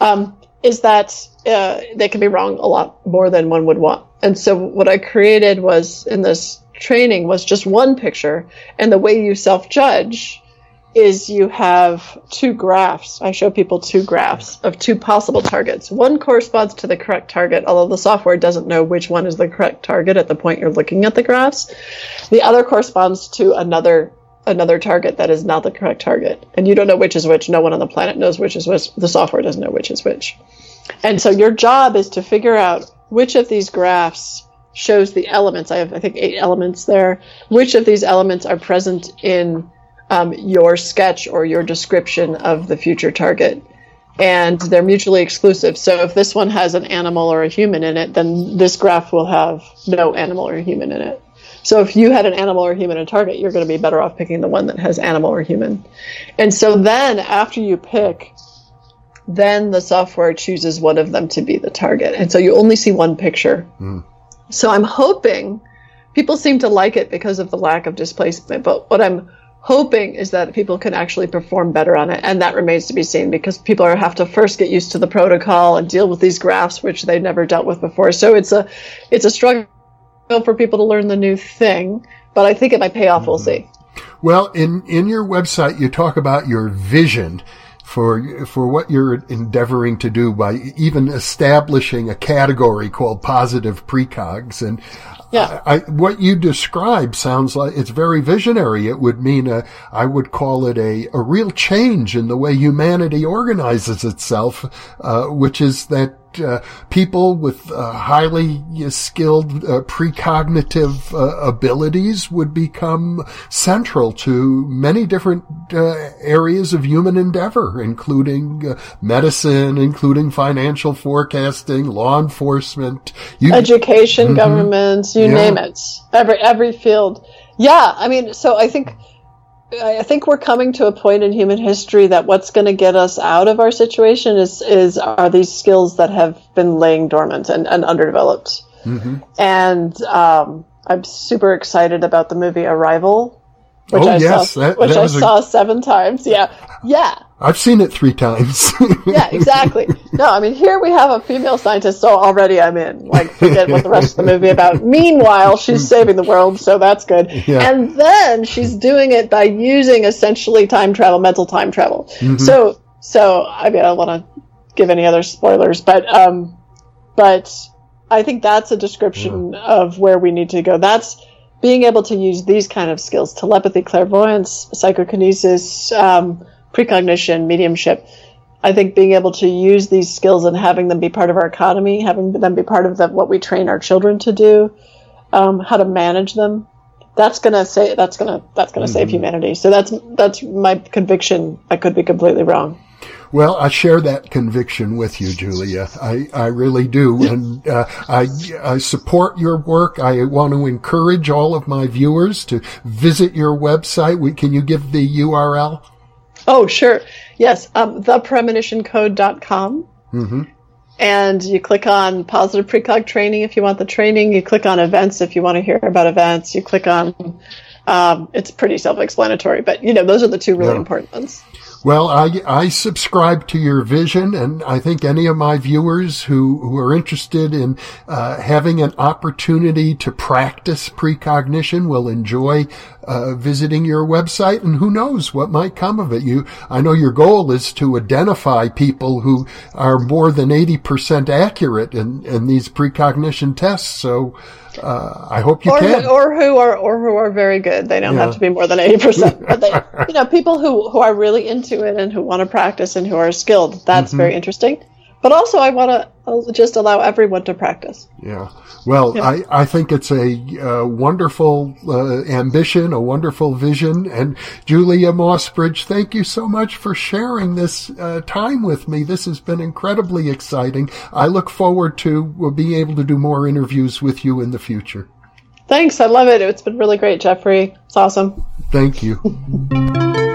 um, is that uh, they can be wrong a lot more than one would want. And so, what I created was in this training was just one picture. And the way you self judge is you have two graphs. I show people two graphs of two possible targets. One corresponds to the correct target, although the software doesn't know which one is the correct target at the point you're looking at the graphs. The other corresponds to another another target that is not the correct target. And you don't know which is which. No one on the planet knows which is which. The software doesn't know which is which. And so your job is to figure out which of these graphs shows the elements. I have, I think, eight elements there. Which of these elements are present in um, your sketch or your description of the future target? And they're mutually exclusive. So if this one has an animal or a human in it, then this graph will have no animal or human in it. So if you had an animal or human in target, you're going to be better off picking the one that has animal or human. And so then after you pick, then the software chooses one of them to be the target. And so you only see one picture. Mm. So I'm hoping people seem to like it because of the lack of displacement. But what I'm hoping is that people can actually perform better on it. And that remains to be seen because people are, have to first get used to the protocol and deal with these graphs, which they've never dealt with before. So it's a, it's a struggle for people to learn the new thing, but I think it might pay off. Mm-hmm. We'll see. Well, in, in your website, you talk about your vision for for what you're endeavoring to do by even establishing a category called positive precogs and Yeah. I, what you describe sounds like it's very visionary. It would mean a, I would call it a, a real change in the way humanity organizes itself, uh, which is that uh, people with uh, highly skilled uh, precognitive uh, abilities would become central to many different uh, areas of human endeavor, including uh, medicine, including financial forecasting, law enforcement, you, education, mm-hmm. governments, you yeah. name it. Every every field. Yeah, I mean, so I think I think we're coming to a point in human history that what's going to get us out of our situation is is are these skills that have been laying dormant and, and underdeveloped. Mm-hmm. And um, I'm super excited about the movie Arrival, which oh, I yes, saw, that, which that I saw a... seven times. Yeah, yeah. I've seen it three times. <laughs> yeah, exactly. No, I mean here we have a female scientist, so already I'm in. Like forget what the rest of the movie about. <laughs> Meanwhile, she's saving the world, so that's good. Yeah. And then she's doing it by using essentially time travel, mental time travel. Mm-hmm. So, so I mean, I don't want to give any other spoilers, but um, but I think that's a description yeah. of where we need to go. That's being able to use these kind of skills: telepathy, clairvoyance, psychokinesis. Um, precognition, mediumship. I think being able to use these skills and having them be part of our economy, having them be part of the, what we train our children to do, um, how to manage them, that's gonna say that's gonna that's gonna mm-hmm. save humanity. So that's that's my conviction. I could be completely wrong. Well, I share that conviction with you, Julia. I, I really do. And uh, I, I support your work. I want to encourage all of my viewers to visit your website. We, can you give the URL? Oh, sure. Yes, um, thepremonitioncode.com. Mm-hmm. And you click on positive precog training if you want the training. You click on events if you want to hear about events. You click on, um, it's pretty self explanatory, but you know, those are the two really yeah. important ones. Well, I, I subscribe to your vision, and I think any of my viewers who, who are interested in uh, having an opportunity to practice precognition will enjoy uh, visiting your website, and who knows what might come of it. You, I know your goal is to identify people who are more than eighty percent accurate in, in these precognition tests. So uh, I hope you or, can. Or who are or who are very good. They don't yeah. have to be more than eighty percent. <laughs> But they, you know, people who who are really into it and who want to practice and who are skilled. That's mm-hmm. very interesting. But also, I want to just allow everyone to practice. Yeah. Well, yeah. I, I think it's a uh, wonderful uh, ambition, a wonderful vision. And Julia Mossbridge, thank you so much for sharing this uh, time with me. This has been incredibly exciting. I look forward to being able to do more interviews with you in the future. Thanks. I love it. It's been really great, Jeffrey. It's awesome. Thank you. <laughs>